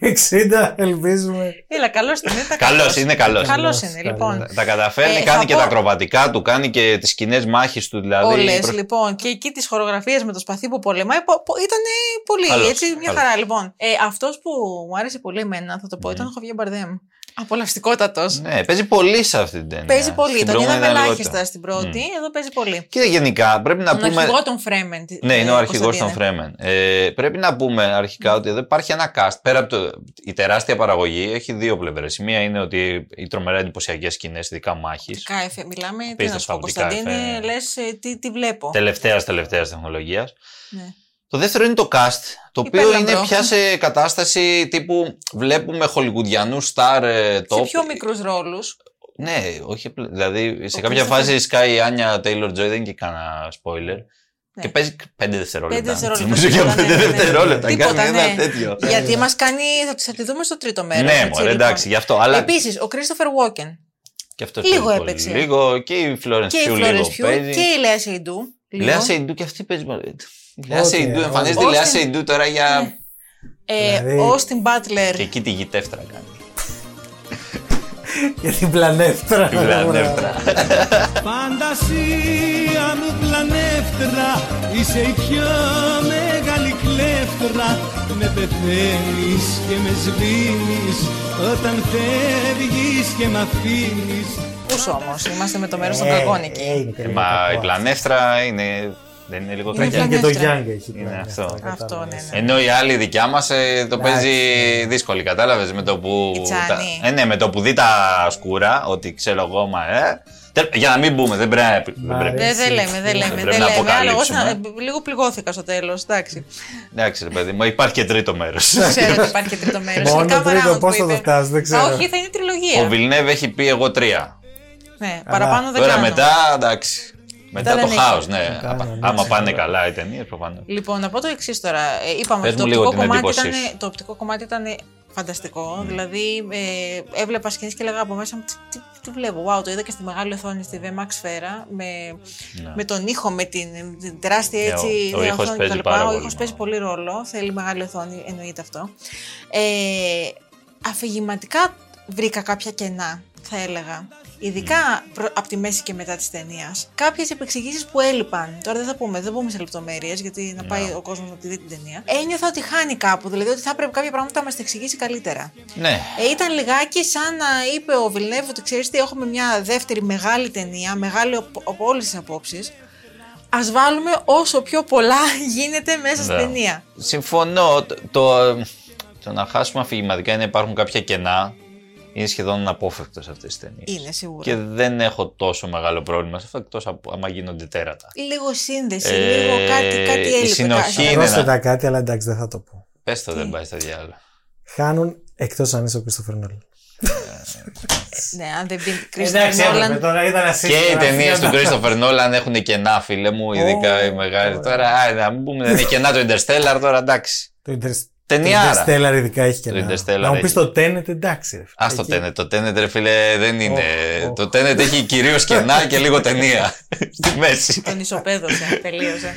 2060, ελπίζουμε. Έλα, καλός είναι. ήταν Καλό καλός. είναι, καλός. Καλός Καλός, είναι, καλός. λοιπόν. Τα- Τα καταφέρνει, Ε, κάνει θα και πω- τα ακροβατικά του, κάνει και τις κοινέ μάχε του. Δηλαδή. Όλες, προ- λοιπόν, και εκεί τις χορογραφίες με το σπαθί που πολεμάει ήταν πολύ. Καλός, έτσι, μια καλός. χαρά. Λοιπόν, ε, αυτός που μου άρεσε πολύ εμένα, θα το πω, ήταν ο Χαβιέ Μπαρδέμ. Απολαυστικότατος. Ναι, παίζει πολύ σε αυτή την ταινία. Παίζει πολύ. Στην Τον προηγούμενη είδαμε ήταν ελάχιστα λιγότερο. στην πρώτη, Μμ. εδώ παίζει πολύ. Και γενικά πρέπει να Τον πούμε. αρχηγό των Φρέμεν. Ναι, είναι ο ε, αρχηγός των Κωνσταντίνε. Φρέμεν. Ε, πρέπει να πούμε αρχικά ότι εδώ υπάρχει ένα cast. Πέρα από το, η τεράστια παραγωγή, έχει δύο πλευρές. Η μία είναι ότι οι τρομερά εντυπωσιακές σκηνές, ειδικά μάχης. Κάεφε, μιλάμε. Τι Απίστευτο να σου πω, από την Κωνσταντίνε, Κάεφε. λες τι, τι βλέπω. Τελευταίας τελευταίας τεχνολογίας. Ναι. Το δεύτερο είναι το cast, το οποίο Υπέρλαμπρο. είναι πια σε κατάσταση τύπου βλέπουμε χολιγουδιανού στάρ ε, Σε top. πιο μικρούς ρόλους. Ναι, όχι απλά. Δηλαδή σε Ο κάποια Christopher- φάση σκάει η Άνια Taylor Joy, δεν είναι και κανένα spoiler. Ναι. Και παίζει 5 δευτερόλεπτα. Πέντε δευτερόλεπτα. Νομίζω για Τίποτα, 5 ναι, ναι, ναι. δευτερόλεπτα. Τίποτα, Κάνει ένα ναι. τέτοιο. Γιατί μας κάνει. Θα, θα τη δούμε στο τρίτο μέρος. Ναι, μωρέ, εντάξει, γι' αυτό. Αλλά Επίσης, ο Κρίστοφερ Βόκεν και αυτός λίγο παίζει πολύ. έπαιξε. Λίγο και η Florence και η Pugh Φλόρεν λίγο Πιού παίζει. και η Λέα Σεϊντού. Η λίγο. Λέα Σεϊντού και αυτή παίζει. Πολύ. Η Λέα Όχι, Σεϊντού όχι. εμφανίζεται η Όχι. Λέα Σεϊντού τώρα για. Ε, Δηλαδή- Ο Όστιν Μπάτλερ. Και εκεί τη γητεύτρα κάνει. Για την πλανέφτρα. Την πλανεύτρα. Φαντασία μου πλανεύτρα Είσαι η πιο μεγάλη κλέφτρα Με πεθαίνεις και με σβήνεις Όταν φεύγεις και μ' αφήνεις Πού όμω, είμαστε με το μέρο των Ε, κακών ε, εκεί. είναι και λίγο Μα κακό η αυτό. πλανεύτρα είναι. Δεν είναι λίγο Είναι Έχει κακιά. και το πλανεύτρα. Young έχει. Είναι πλανεύτρα, αυτό. κατάλαβες. Αυτό, ναι, ναι. Ενώ η άλλη δικιά μας το Εντάξει. παίζει δύσκολη, κατάλαβες με το που. Η Τσάνη. τα- Ε, ναι, με το που δει τα σκούρα, ότι ξέρω εγώ, μα ε. τε- Για να μην μπούμε, δεν πρέπει. Δεν Μ' πρέπει. Δεν δεν λέμε, δεν λέμε. Πρέπει Δεν να λέμε. Αλλά εγώ αποκαλύψουμε. θα- λίγο πληγώθηκα στο τέλος. Εντάξει. Εντάξει, ρε παιδί μου, υπάρχει και τρίτο μέρος. Ξέρω ότι υπάρχει και τρίτο μέρος. Μόνο τρίτο, πώς θα το φτάσει, δεν ξέρω. Όχι, θα είναι τριλογία. Ο Βιλνέβ έχει πει εγώ τρία. Ναι, παραπάνω δεν Τώρα κάνω. μετά, εντάξει. Μετά δεν το έχει. χάος, ναι. Μετά, Άμα- ναι, Άμα εντάξει, πάνε τώρα. καλά οι ταινίες, προφανώς. Λοιπόν, να πω το εξής τώρα. Ε, είπαμε Πες ότι το μου λίγο οπτικό, την κομμάτι εντύπωσή ήταν, σου. το οπτικό κομμάτι ήταν φανταστικό. Δηλαδή, ε, έβλεπα σκηνές και έλεγα από μέσα μου τι, τι, τι βλέπω; Wow, το είδα και στη μεγάλη οθόνη στη VMAX σφαίρα με, με τον ήχο, με την, την τεράστια Ναι, έτσι. ο- ο οθόνη ήχος κτλ. παίζει πάρα Ο πολύ, ήχος ναι. παίζει πολύ ρόλο. Θέλει μεγάλη οθόνη, εννοείται αυτό. Ε, αφηγηματικά βρήκα κάποια κενά, θα έλεγα. Ειδικά από τη μέση και μετά της ταινίας. Κάποιες επεξηγήσεις που έλειπαν. Τώρα δεν θα πούμε, δεν πούμε σε λεπτομέρειες, γιατί να πάει ο κόσμος να τη δει την ταινία. Ένιωθα ότι χάνει κάπου, δηλαδή ότι θα έπρεπε κάποια πράγματα να μας τα εξηγήσει καλύτερα. Ναι. Ε, ήταν λιγάκι σαν να είπε ο Βιλνεύ ότι ξέρεις τι, έχουμε μια δεύτερη μεγάλη ταινία, μεγάλη από, από όλες τις απόψεις. Α βάλουμε όσο πιο πολλά γίνεται μέσα στην Ναι. ταινία. Συμφωνώ. Το, το, το να χάσουμε αφηγηματικά ή να υπάρχουν κάποια κενά είναι σχεδόν αναπόφευκτο σε αυτές τις ταινίες. Είναι σίγουρα. Και δεν έχω τόσο μεγάλο πρόβλημα σε αυτό εκτός από άμα γίνονται τέρατα. Λίγο σύνδεση, Ε, λίγο κάτι, κάτι η έλειπε. συνοχή κάτι. είναι Πρόσθετα ένα- κάτι, αλλά εντάξει, δεν θα το πω. Πες το, δεν πάει στα διάλογα. Χάνουν εκτός αν είσαι ο Κρίστοφερ Νόλαν. Ναι, αν δεν πει Εντάξει, Κρίστοφερ έπρεπε τώρα, ήταν Και ασύστημα. οι ταινίες του Christopher Nolan έχουν κενά, φίλε μου, ειδικά οι μεγάλοι. Τώρα, α, να μην πούμε, δεν είναι κενά το Interstellar, τώρα εντάξει. Το Interstellar. Ταινιάρα. Το Interstellar ειδικά έχει και Το ένα. Interstellar Να μου πεις έχει. το Tenet, εντάξει. ρε. Α το Εκεί. Tenet. Το Tenet, ρε φίλε, δεν είναι. Οχ, Το Tenet έχει κυρίως κενά και λίγο ταινία. Στη μέση. Τον ισοπαίδωσε, τελείωσε.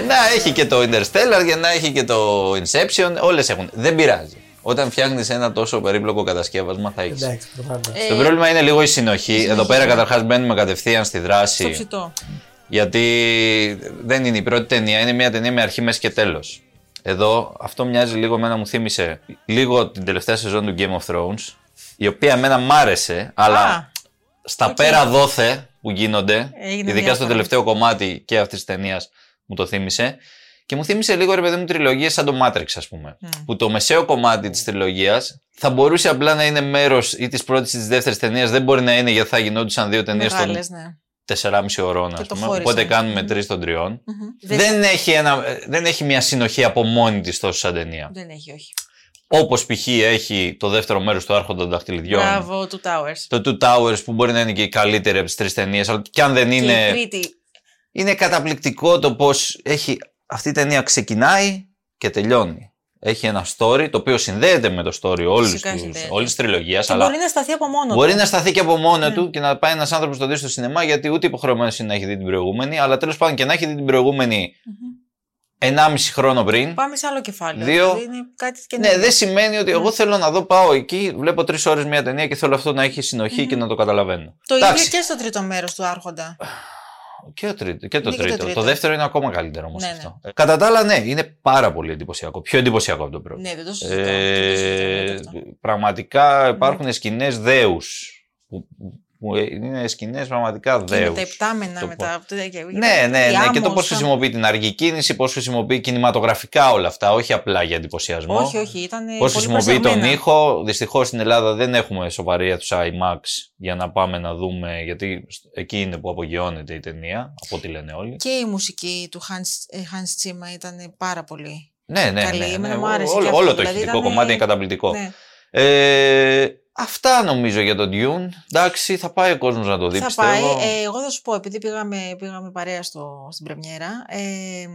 Και να έχει και το Interstellar και να έχει και το Inception. Όλες έχουν. Δεν πειράζει. Όταν φτιάχνεις ένα τόσο περίπλοκο κατασκεύασμα, θα έχεις. Εντάξει, προφανώς. Ε, Το πρόβλημα είναι λίγο η συνοχή. συνοχή, Εδώ πέρα ναι. καταρχάς μπαίνουμε κατευθείαν στη Στο δράση. ψητό. Γιατί δεν είναι η πρώτη ταινία, είναι μια ταινία με αρχή, μέση και τέλος. Εδώ αυτό μοιάζει λίγο, εμένα μου θύμισε λίγο την τελευταία σεζόν του Game of Thrones, η οποία εμένα μ' άρεσε, αλλά Α, στα οκ. πέρα δώθε που γίνονται, Έγινε ειδικά στο διάφορα. τελευταίο κομμάτι και αυτής της ταινίας μου το θύμισε. Και μου θύμισε λίγο ρε παιδί μου τριλογίες σαν το Matrix, ας πούμε. Που το μεσαίο κομμάτι της τριλογίας θα μπορούσε απλά να είναι μέρος ή της πρώτης ή της δεύτερης ταινίας. Δεν μπορεί να είναι γιατί θα γινόντουσαν δύο ταινίες των Μεγάλες, ναι. 4,5 ώρων, Και ας το πούμε. χώρισαν. Οπότε κάνουμε Μμμ. τρεις των τριών. Μμμ. Δεν, έχει ένα, δεν έχει μια συνοχή από μόνη της τόσο σαν ταινία. Δεν έχει, όχι. Όπως π.χ. έχει το δεύτερο μέρος του Άρχοντα των Δαχτυλιδιών. Μπράβο, του Towers. Το Two Towers που μπορεί να είναι και η καλύτερη από τις τρεις ταινίες, αλλά και αν δεν Και η είναι. τρίτη. Είναι καταπληκτικό το πώς έχει. Αυτή η ταινία ξεκινάει και τελειώνει. Έχει ένα story το οποίο συνδέεται με το story Φυσικά συνδέεται. όλης της τριλογίας. Και Αλλά μπορεί να σταθεί από μόνο μπορεί του. να σταθεί και από μόνο Ναι. του και να πάει ένας άνθρωπος το δει στο σινεμά γιατί ούτε υποχρεωμένος είναι να έχει δει την προηγούμενη, αλλά τέλος πάντων και να έχει δει την προηγούμενη 1,5 χρόνο πριν. Πάμε σε άλλο κεφάλαιο. Δύο. Δηλαδή είναι κάτι και Ναι, δεν σημαίνει ότι εγώ θέλω να δω, πάω εκεί, βλέπω τρεις ώρες μια ταινία και θέλω αυτό να έχει συνοχή και να το καταλαβαίνω. Το Εντάξει. ίδιο και στο τρίτο μέρος του Άρχοντα. Και, το τρίτο, και το Είναι και το τρίτο. Το, τρίτο. δεύτερο είναι ακόμα καλύτερο όμως Ναι, ναι. αυτό. Ε, Κατά τα άλλα, ναι, είναι πάρα πολύ εντυπωσιακό. Πιο εντυπωσιακό από το πρώτο. Ναι, δεν το συζητώ. δεν το Ε, συζητώ αυτό. πραγματικά υπάρχουν σκηνές δέους. Που, που είναι σκηνές πραγματικά Και δέους. με τα επτάμενα, Το με πώς- τα. και- Ναι, ναι, ναι. Και το πώς άμμος, χρησιμοποιεί την αργή κίνηση, πώς χρησιμοποιεί κινηματογραφικά όλα αυτά, όχι απλά για εντυπωσιασμό. Όχι, όχι, ήταν. Πώς πολύ χρησιμοποιεί τον προσεγμένα. ήχο. Δυστυχώς στην Ελλάδα δεν έχουμε σοβαρή αίθουσα IMAX για να πάμε να δούμε, γιατί εκεί είναι που απογειώνεται η ταινία, από ό,τι λένε όλοι. Και η μουσική του Hans, ε, Hans Zimmer ήταν πάρα πολύ. Ναι, ναι, Καλή, ναι. ναι. εμένα μου άρεσε Όλο, και αυτό, όλο το δηλαδή ηχητικό ήταν- κομμάτι είναι καταπληκτικό. Ναι. Ε, αυτά νομίζω για τον Dune. Εντάξει, θα πάει ο κόσμος να το δει, Θα πιστεύω. πάει. Ε, εγώ θα σου πω, επειδή πήγαμε, πήγαμε παρέα στο, στην πρεμιέρα, ε,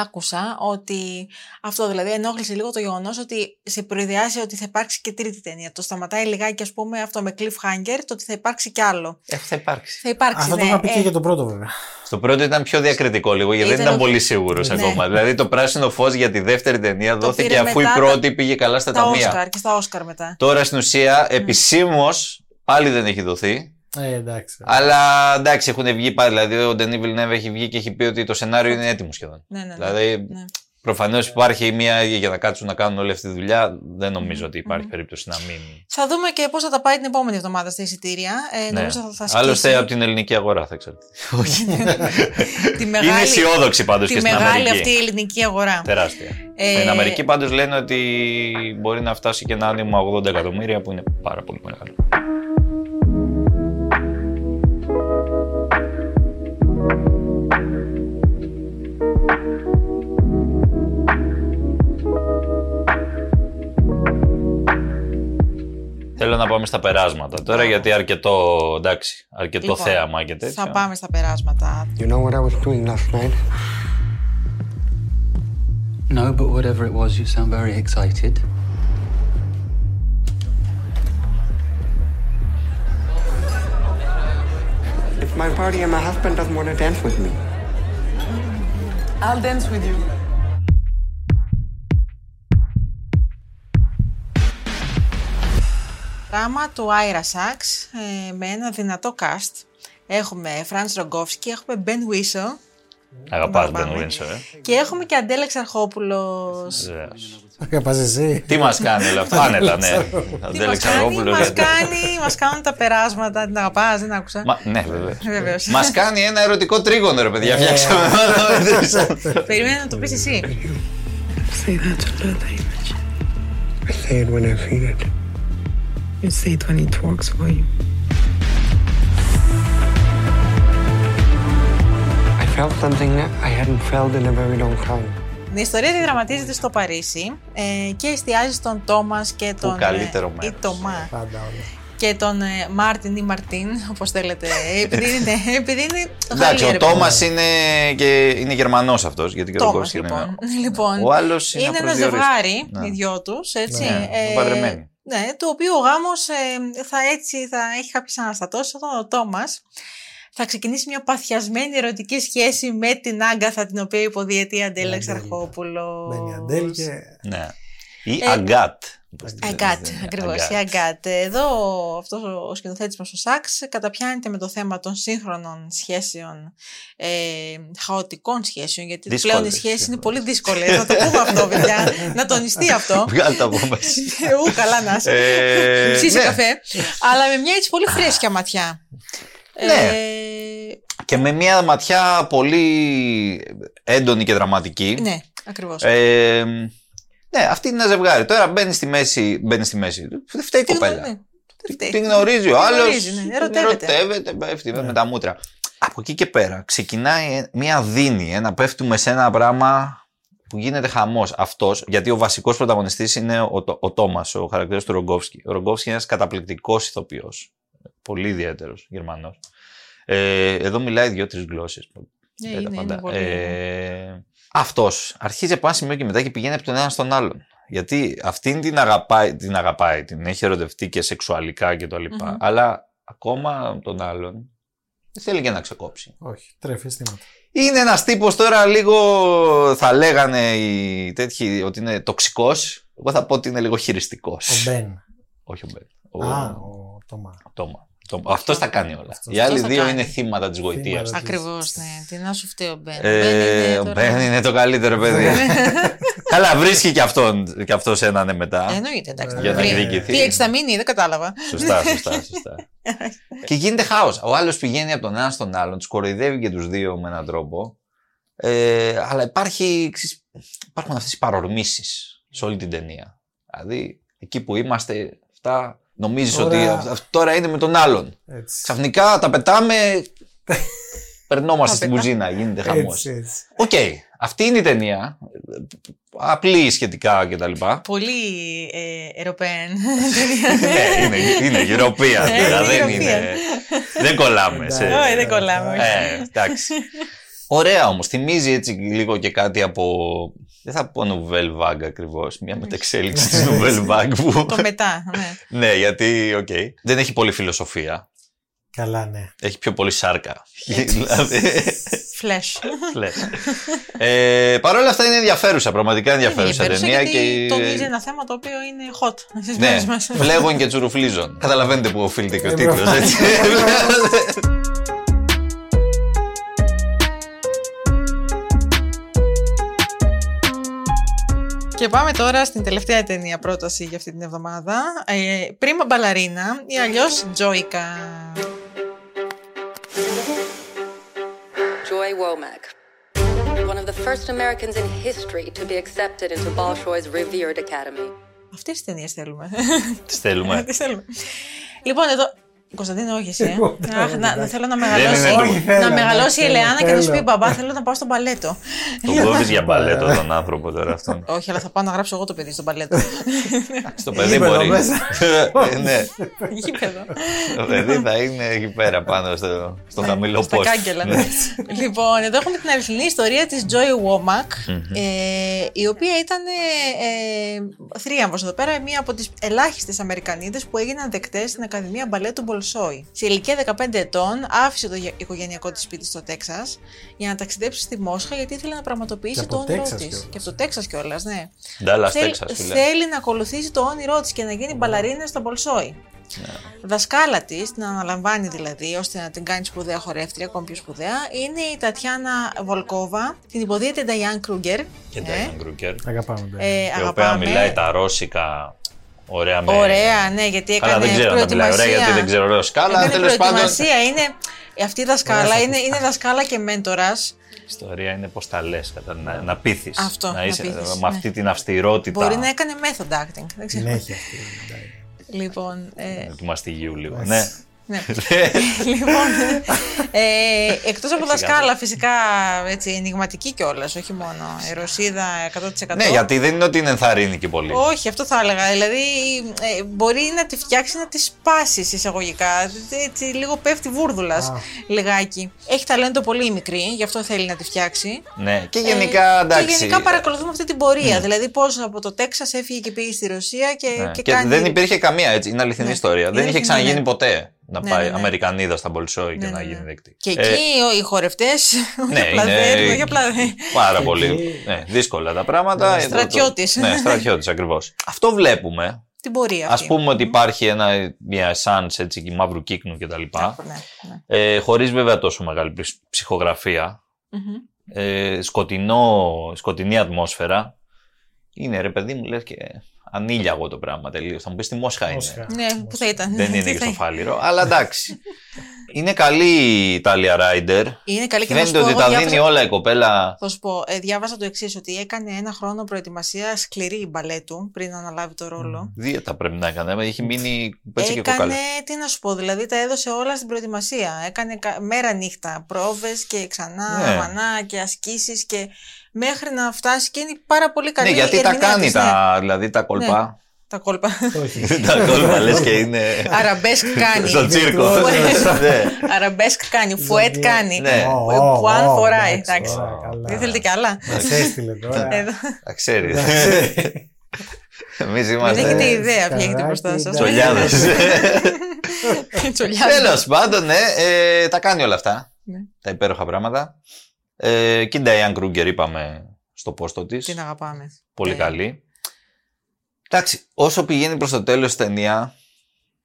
άκουσα ότι αυτό δηλαδή ενόχλησε λίγο το γεγονός ότι σε προειδιάσει ότι θα υπάρξει και τρίτη ταινία. Το σταματάει λιγάκι, ας πούμε, αυτό με cliffhanger, το ότι θα υπάρξει κι άλλο. Ε, θα υπάρξει. Θα υπάρξει. Αυτό το ναι, είχα πει ε, και για το πρώτο βέβαια. Στο πρώτο ήταν πιο διακριτικό λίγο, γιατί δεν Ήταν ήταν ο- πολύ σίγουρος Ναι. ακόμα. Δηλαδή το πράσινο φως για τη δεύτερη ταινία Το δόθηκε πήρε αφού η μετά πρώτη πήγε καλά στα τα ταμεία. Όσκαρ και στα Όσκαρ μετά. Τώρα στην ουσία επισήμως πάλι δεν έχει δοθεί. Ε, εντάξει. Αλλά εντάξει, έχουν βγει πάλι. Δηλαδή, ο Ντενί Villeneuve έχει βγει και έχει πει ότι το σενάριο είναι έτοιμο σχεδόν. Ναι, ναι, ναι. Δηλαδή, Ναι. προφανώς υπάρχει μια για να κάτσουν να κάνουν όλη αυτή τη δουλειά. Δεν νομίζω ότι υπάρχει περίπτωση να μην. Θα δούμε και πώς θα τα πάει την επόμενη εβδομάδα στα εισιτήρια. Ε, Ναι. Νομίζω θα, θα σκίσει Άλλωστε από την ελληνική αγορά θα ξέρω. τη Είναι μεγάλη, αισιόδοξη πάντως τη και στην μεγάλη Αμερική. αυτή ελληνική αγορά. Τεράστια. Ε, Στην Αμερική πάντως λένε ότι μπορεί να φτάσει και ένα άνοιγμα 80 εκατομμύρια που είναι πάρα πολύ μεγάλο. Να πάμε στα περάσματα τώρα γιατί αρκετό, εντάξει, αρκετό Λοιπόν, θέαμα και τέτοια. Θα πάμε στα περάσματα. You know what I was doing last night? No, but whatever it was, you sound very excited. It's my party and my husband doesn't want to dance with me. I'll dance with you. Δράμα του Άιρα Σάξ ε, με ένα δυνατό cast. Έχουμε Φραντ Ρογκόφσκι, έχουμε Μπεν Βίσο Αγαπάς Να Ben πάμε. Windsor, ε. και έχουμε και Αντέλα Εξαρχόπουλος. Βεβαίως. Θα πας εσύ. Τι μας κάνει όλο αυτό, άνετα, ναι. Τι Αντέλεξα μας κάνει, Ρόπουλος, μας γιατί- κάνει, μας κάνουν τα περάσματα. Την αγαπάς, δεν άκουσα. Μα, ναι, βέβαια. Βεβαίως. Μας κάνει ένα ερωτικό τρίγωνο, ρε παιδιά. Φτιάξαμε. Περίμενα να το πεις εσύ. Say that to lure the image. I say it when I feel it. You say it when it works for you. I felt something I hadn't felt in a very long time. Η ιστορία διδραματίζεται στο Παρίσι ε, και εστιάζει στον Τόμας και τον. καλύτερο ε, ή μέρος. Τομά. Πάντα όλα. Και τον ε, Μάρτιν ή Μαρτίν, όπως θέλετε. Ε, επειδή είναι. επειδή είναι Εντάξει, Γαλλία, ο ρε παιδί. Τόμας είναι, και... είναι Γερμανός αυτός. Γιατί και ο Τόμας, Ρογκόφσκι λοιπόν. είναι. λοιπόν. Ο άλλος είναι είναι ένα απροσδιορίστης. ζευγάρι, Ναι. οι δυο τους, έτσι. Ναι, παντρεμένοι. Ναι, το οποίο ο γάμος θα, έτσι, θα έχει κάποιες αναστατώσεις. Αυτό ο Τόμας θα ξεκινήσει μια παθιασμένη ερωτική σχέση με την Άγκαθα, την οποία υποδίεται η Αντέλα Αντέλ. Εξαρχόπουλο. Μπαίνει η Αντέλ και. Ναι. Ή Ε, Αγκάτ. Όπως τη λένε. Αγκάτ, Ναι, ακριβώς. Αγκάτ. Η Αγκάτ. Εδώ αυτός ο σκηνοθέτης μας ο Σάξ καταπιάνεται με το θέμα των σύγχρονων σχέσεων, ε, χαοτικών σχέσεων, γιατί Δύσκολες πλέον οι σχέσεις είναι σχέσεις. πολύ δύσκολες. να το πούμε αυτό, παιδιά. να τονιστεί αυτό. Βγάλτε τα από μέσα. Ου, καλά να είσαι. Ε, Ψήσε ναι. καφέ. Αλλά με μια έτσι πολύ φρέσκια ματιά. Ναι. Ε, Και με μια ματιά πολύ έντονη και δραματική. ναι, ακριβώς. Ε, ναι, αυτή είναι ένα ζευγάρι. Τώρα μπαίνει στη μέση. Μπαίνει στη μέση. Δεν φταίει η κοπέλα. Την γνωρίζει ο Την άλλος. γνωρίζει, ναι. Ερωτεύεται. Ερωτεύεται, πέφτει με τα μούτρα. Από εκεί και πέρα ξεκινάει μια δίνη, ένα πέφτουμε σε ένα πράγμα που γίνεται χαμός. Αυτός, γιατί ο βασικός πρωταγωνιστής είναι ο, ο, ο Τόμας, ο χαρακτήρας του Ρογκόφσκι. Ο Ρογκόφσκι είναι ένας καταπληκτικός ηθοποιός. Πολύ ιδιαίτερος Γερμανός. Ε, εδώ μιλάει δύο-τρεις γλώσσες. Ναι, είναι, είναι πολύ. Ε, Αυτός αρχίζει από ένα σημείο και μετά και πηγαίνει από τον ένα στον άλλον. Γιατί αυτήν την αγαπάει, την αγαπάει, την έχει ερωτευτεί και σεξουαλικά και τα λοιπά Μμμ. Αλλά ακόμα τον άλλον δεν θέλει και να ξεκόψει. Όχι, τρέφει αισθήματα. Είναι ένας τύπος τώρα λίγο θα λέγανε οι τέτοιοι ότι είναι τοξικός. Εγώ θα πω ότι είναι λίγο χειριστικός. Ο Μπεν. Όχι ο Μπεν. Ο, Α, ο Τόμα. ο Τόμα. Το- Αυτός τα κάνει όλα. Αυτός. Οι άλλοι Αυτός τα δύο κάνει. είναι θύματα της γοητείας. Θύματα. Ακριβώς, ναι. Τι να σου φταίει ο Μπεν. Ε, ο Μπεν είναι το καλύτερο παιδί. Καλά, βρίσκει και αυτόν και αυτός έναν ε, μετά. Εννοείται, εντάξει. Για να βρει. εκδικηθεί. Τι έχει θα μείνει, δεν κατάλαβα. Σωστά, σωστά, σωστά. και γίνεται χάος. Ο άλλος πηγαίνει από τον ένα στον άλλον, τους κοροϊδεύει και τους δύο με έναν τρόπο. Ε, αλλά υπάρχει, ξέρεις, υπάρχουν αυτές οι παρορμήσεις σε όλη την ταινία. Δηλαδή, εκεί που είμαστε, αυτά νομίζεις Τώρα- ότι αυ- αυτό τώρα είναι με τον άλλον. Έτσι. Ξαφνικά τα πετάμε. Περνόμαστε Τα στην πετά. κουζίνα, γίνεται χαμός. Έτσι, έτσι. Οκ, αυτή είναι η ταινία. Απλή σχετικά κτλ. Πολύ ε, European. ναι, είναι, είναι European. Ε, δηλαδή δεν European. είναι. δεν κολλάμε. σε- Όχι, δεν κολλάμε. όχι. Ε, εντάξει. Ωραία όμως. Θυμίζει έτσι λίγο και κάτι από. Δεν θα πω Nouvelle Vague ακριβώς. Μια μετεξέλιξη της Nouvelle Vague που. Το μετά, ναι. ναι, γιατί, οκ. Δεν έχει πολύ φιλοσοφία. Καλά, ναι. Έχει πιο πολύ σάρκα. δηλαδή. Flesh. λες. ε, Παρ' όλα αυτά είναι ενδιαφέρουσα, πραγματικά ενδιαφέρουσα Ενδιαφέρουσα ταινία. γιατί Και... τονίζει ένα θέμα το οποίο είναι hot στις Ναι, μέρες μας. φλέγων και τσουρουφλίζων. Καταλαβαίνετε που οφείλεται και ο Ε, τίτλος, μπράβο. έτσι. Και πάμε τώρα στην τελευταία ταινία πρόταση για αυτή την εβδομάδα. Ε, Πρίμα Μπαλαρίνα ή αλλιώς Τζόικα. Joy Womack. One of the first Americans in history to be accepted into Bolshoi's revered academy. Αυτές τις ταινίες θέλουμε. Τις θέλουμε. Τις θέλουμε. Λοιπόν, εδώ. Κωνσταντίνο, όχι εσύ. ε. Εγώ, Αχ, ναι, να, εντάξει. θέλω να είναι μεγαλώσει, το- Όχι, θέλω, να ναι, μεγαλώσει η θέλω, Ελεάνα και να σου πει θέλω. μπαμπά, θέλω να πάω στο μπαλέτο. Τον κόβεις για μπαλέτο τον άνθρωπο τώρα αυτόν. όχι, αλλά θα πάω να γράψω εγώ το παιδί στο μπαλέτο. Στο παιδί Γήπεδο μπορεί. μέσα. Ε, ναι, Γήπεδο. το παιδί θα είναι εκεί πέρα πάνω στο, στο χαμηλό Στα post. κάγκελα. ναι. λοιπόν, εδώ έχουμε την αληθινή ιστορία της Joy Womack, ε, η οποία ήταν ε, ε, θρίαμβος εδώ πέρα, μία από τις ελάχιστες Αμερικανίδες που έγιναν δεκτές στην Ακαδημία Μπαλέτου Μπολσόη. Σε ηλικία 15 ετών άφησε το γε- οικογενειακό της σπίτι στο Τέξας για να ταξιδέψει στη Μόσχα γιατί ήθελε να πραγματοποιήσει Και το από όνειρό Τέξας της. κιόλας. Και από το Τέξας κιόλας, ναι. Dallas, Θέλει- Texas, φίλε. θέλει να ακολουθήσει το όνειρό της και να γίνει μπαλαρίνας στο Μπολσόη. Δασκάλα της, την αναλαμβάνει δηλαδή, ώστε να την κάνει σπουδαία χορεύτρια, ακόμη πιο σπουδαία, είναι η Τατιάνα Βολκόβα, την υποδίεται Νταϊάν Κρούγκερ. Και ε, Diane Kruger, Αγαπάμε. τον. ε, η οποία αγαπάμε. μιλάει τα ρώσικα ωραία με... Ωραία, ναι, γιατί έκανε Καλά, δεν ξέρω να μιλάει ωραία γιατί δεν ξέρω ρώσικα, αλλά Έκανε τέλος πάντων προετοιμασία, είναι, αυτή η δασκάλα Ωραία, είναι, είναι δασκάλα και μέντορας. η ιστορία είναι πώς τα λες, κατά, να, να πείθεις. Αυτό, να να είσαι πείθεις, με ναι. αυτή την αυστηρότητα Μπορεί να έκανε method acting. Δεν ξέρω. Την έχει αυτή. Λοιπόν, ε, του μαστιγίου λίγο. Έτσι. ναι. Ναι. λοιπόν, ε, εκτός από δασκάλα φυσικά έτσι, ενηγματική κιόλας, όχι μόνο. Η Ρωσίδα 100%. ναι, γιατί δεν είναι ότι είναι ενθαρρύνει και πολύ. Όχι, αυτό θα έλεγα. Δηλαδή, ε, μπορεί να τη φτιάξει να τη σπάσει εισαγωγικά. Έτσι, λίγο πέφτει βούρδουλας. Α. Λιγάκι. Έχει ταλέντο πολύ η μικρή, γι' αυτό θέλει να τη φτιάξει. Ναι, και γενικά Ε, εντάξει. Και γενικά παρακολουθούμε αυτή την πορεία. Δηλαδή, πώς από το Τέξας έφυγε και πήγε στη Ρωσία και, Ναι. και, Και κάνει. δεν υπήρχε καμία έτσι. Είναι αληθινή Ναι. ιστορία. Είναι Δεν είχε αληθινή, ξαναγίνει ναι. ποτέ. Να Ναι, πάει ναι, ναι. Αμερικανίδας στα Μπολσόη και Ναι, να ναι, γίνει ναι. δεκτή. Και Ε, εκεί ο- οι χορευτές. ναι, όχι απλά δεν, είναι όχι απλά δεν. πάρα Και πολύ εκεί- ναι, δύσκολα τα πράγματα. Ναι, Ε, το- το- στρατιώτης. Ναι, στρατιώτης ακριβώς. Αυτό βλέπουμε. Την πορεία αυτή. Α πούμε ότι υπάρχει ένα, μια essence έτσι, και μαύρου κύκνου κτλ. Ναι, ναι. Ε, Χωρίς βέβαια τόσο μεγάλη ψ- ψυχογραφία. Μμμ. Ε, σκοτεινό, σκοτεινή ατμόσφαιρα. Είναι ρε παιδί μου, λες και ανήλιαγο το πράγμα τελείως. Θα μου πεις τι Μόσχα είναι. Μόσχα. Ναι, που θα ήταν. Δεν Τι είναι και θα- στο φάληρο, αλλά εντάξει. είναι καλή η Ιταλία Ράιντερ. Είναι καλή και να σου Φαίνεται πω. ότι εγώ τα διάβασα- δίνει όλα η κοπέλα. Θα σου πω, ε, διάβασα το εξής, ότι έκανε ένα χρόνο προετοιμασία σκληρή μπαλέτου πριν αναλάβει το ρόλο. Δίαιτα πρέπει να έκανε. Έχει μείνει έτσι και κοκάλα. Έκανε, τι να σου πω, δηλαδή τα έδωσε όλα στην προετοιμασία. Έκανε κα- μέρα νύχτα, πρόβες και ξανά, Ναι. μανά και ασκήσεις και μέχρι να φτάσει και είναι πάρα πολύ καλή Ναι, γιατί η τα ερμηνεία κάνει της, τα, δηλαδή τα κολπά. Τα κόλπα. Όχι. τα κόλπα λες και είναι Αραμπέσκ κάνει. στο τσίρκο. Φουέτ. Ναι. Αραμπέσκ κάνει, φουέτ κάνει. Ναι. Ω, Ε, ω, Πουάν ω, φοράει, εντάξει, εντάξει. ωραία, καλά. Δεν θέλετε κι άλλα. Μας έστειλε τώρα. Εδώ. Τα ξέρεις. Εντάξει. Εμείς Δεν είμαστε έχετε ιδέα ποια έχετε Καράκι, μπροστά σας. εντάξει. τσολιάδες. Τσολιάδες. Τέλος πάντων, ναι, ε, τα κάνει όλα αυτά. Ναι. Τα υπέροχα πράγματα. Ε, και η Νταϊάν Κρούγκερ είπαμε στο πόστο της. Την αγαπάμε. Πολύ Ναι. καλή. Εντάξει, όσο πηγαίνει προς το τέλος η ταινία,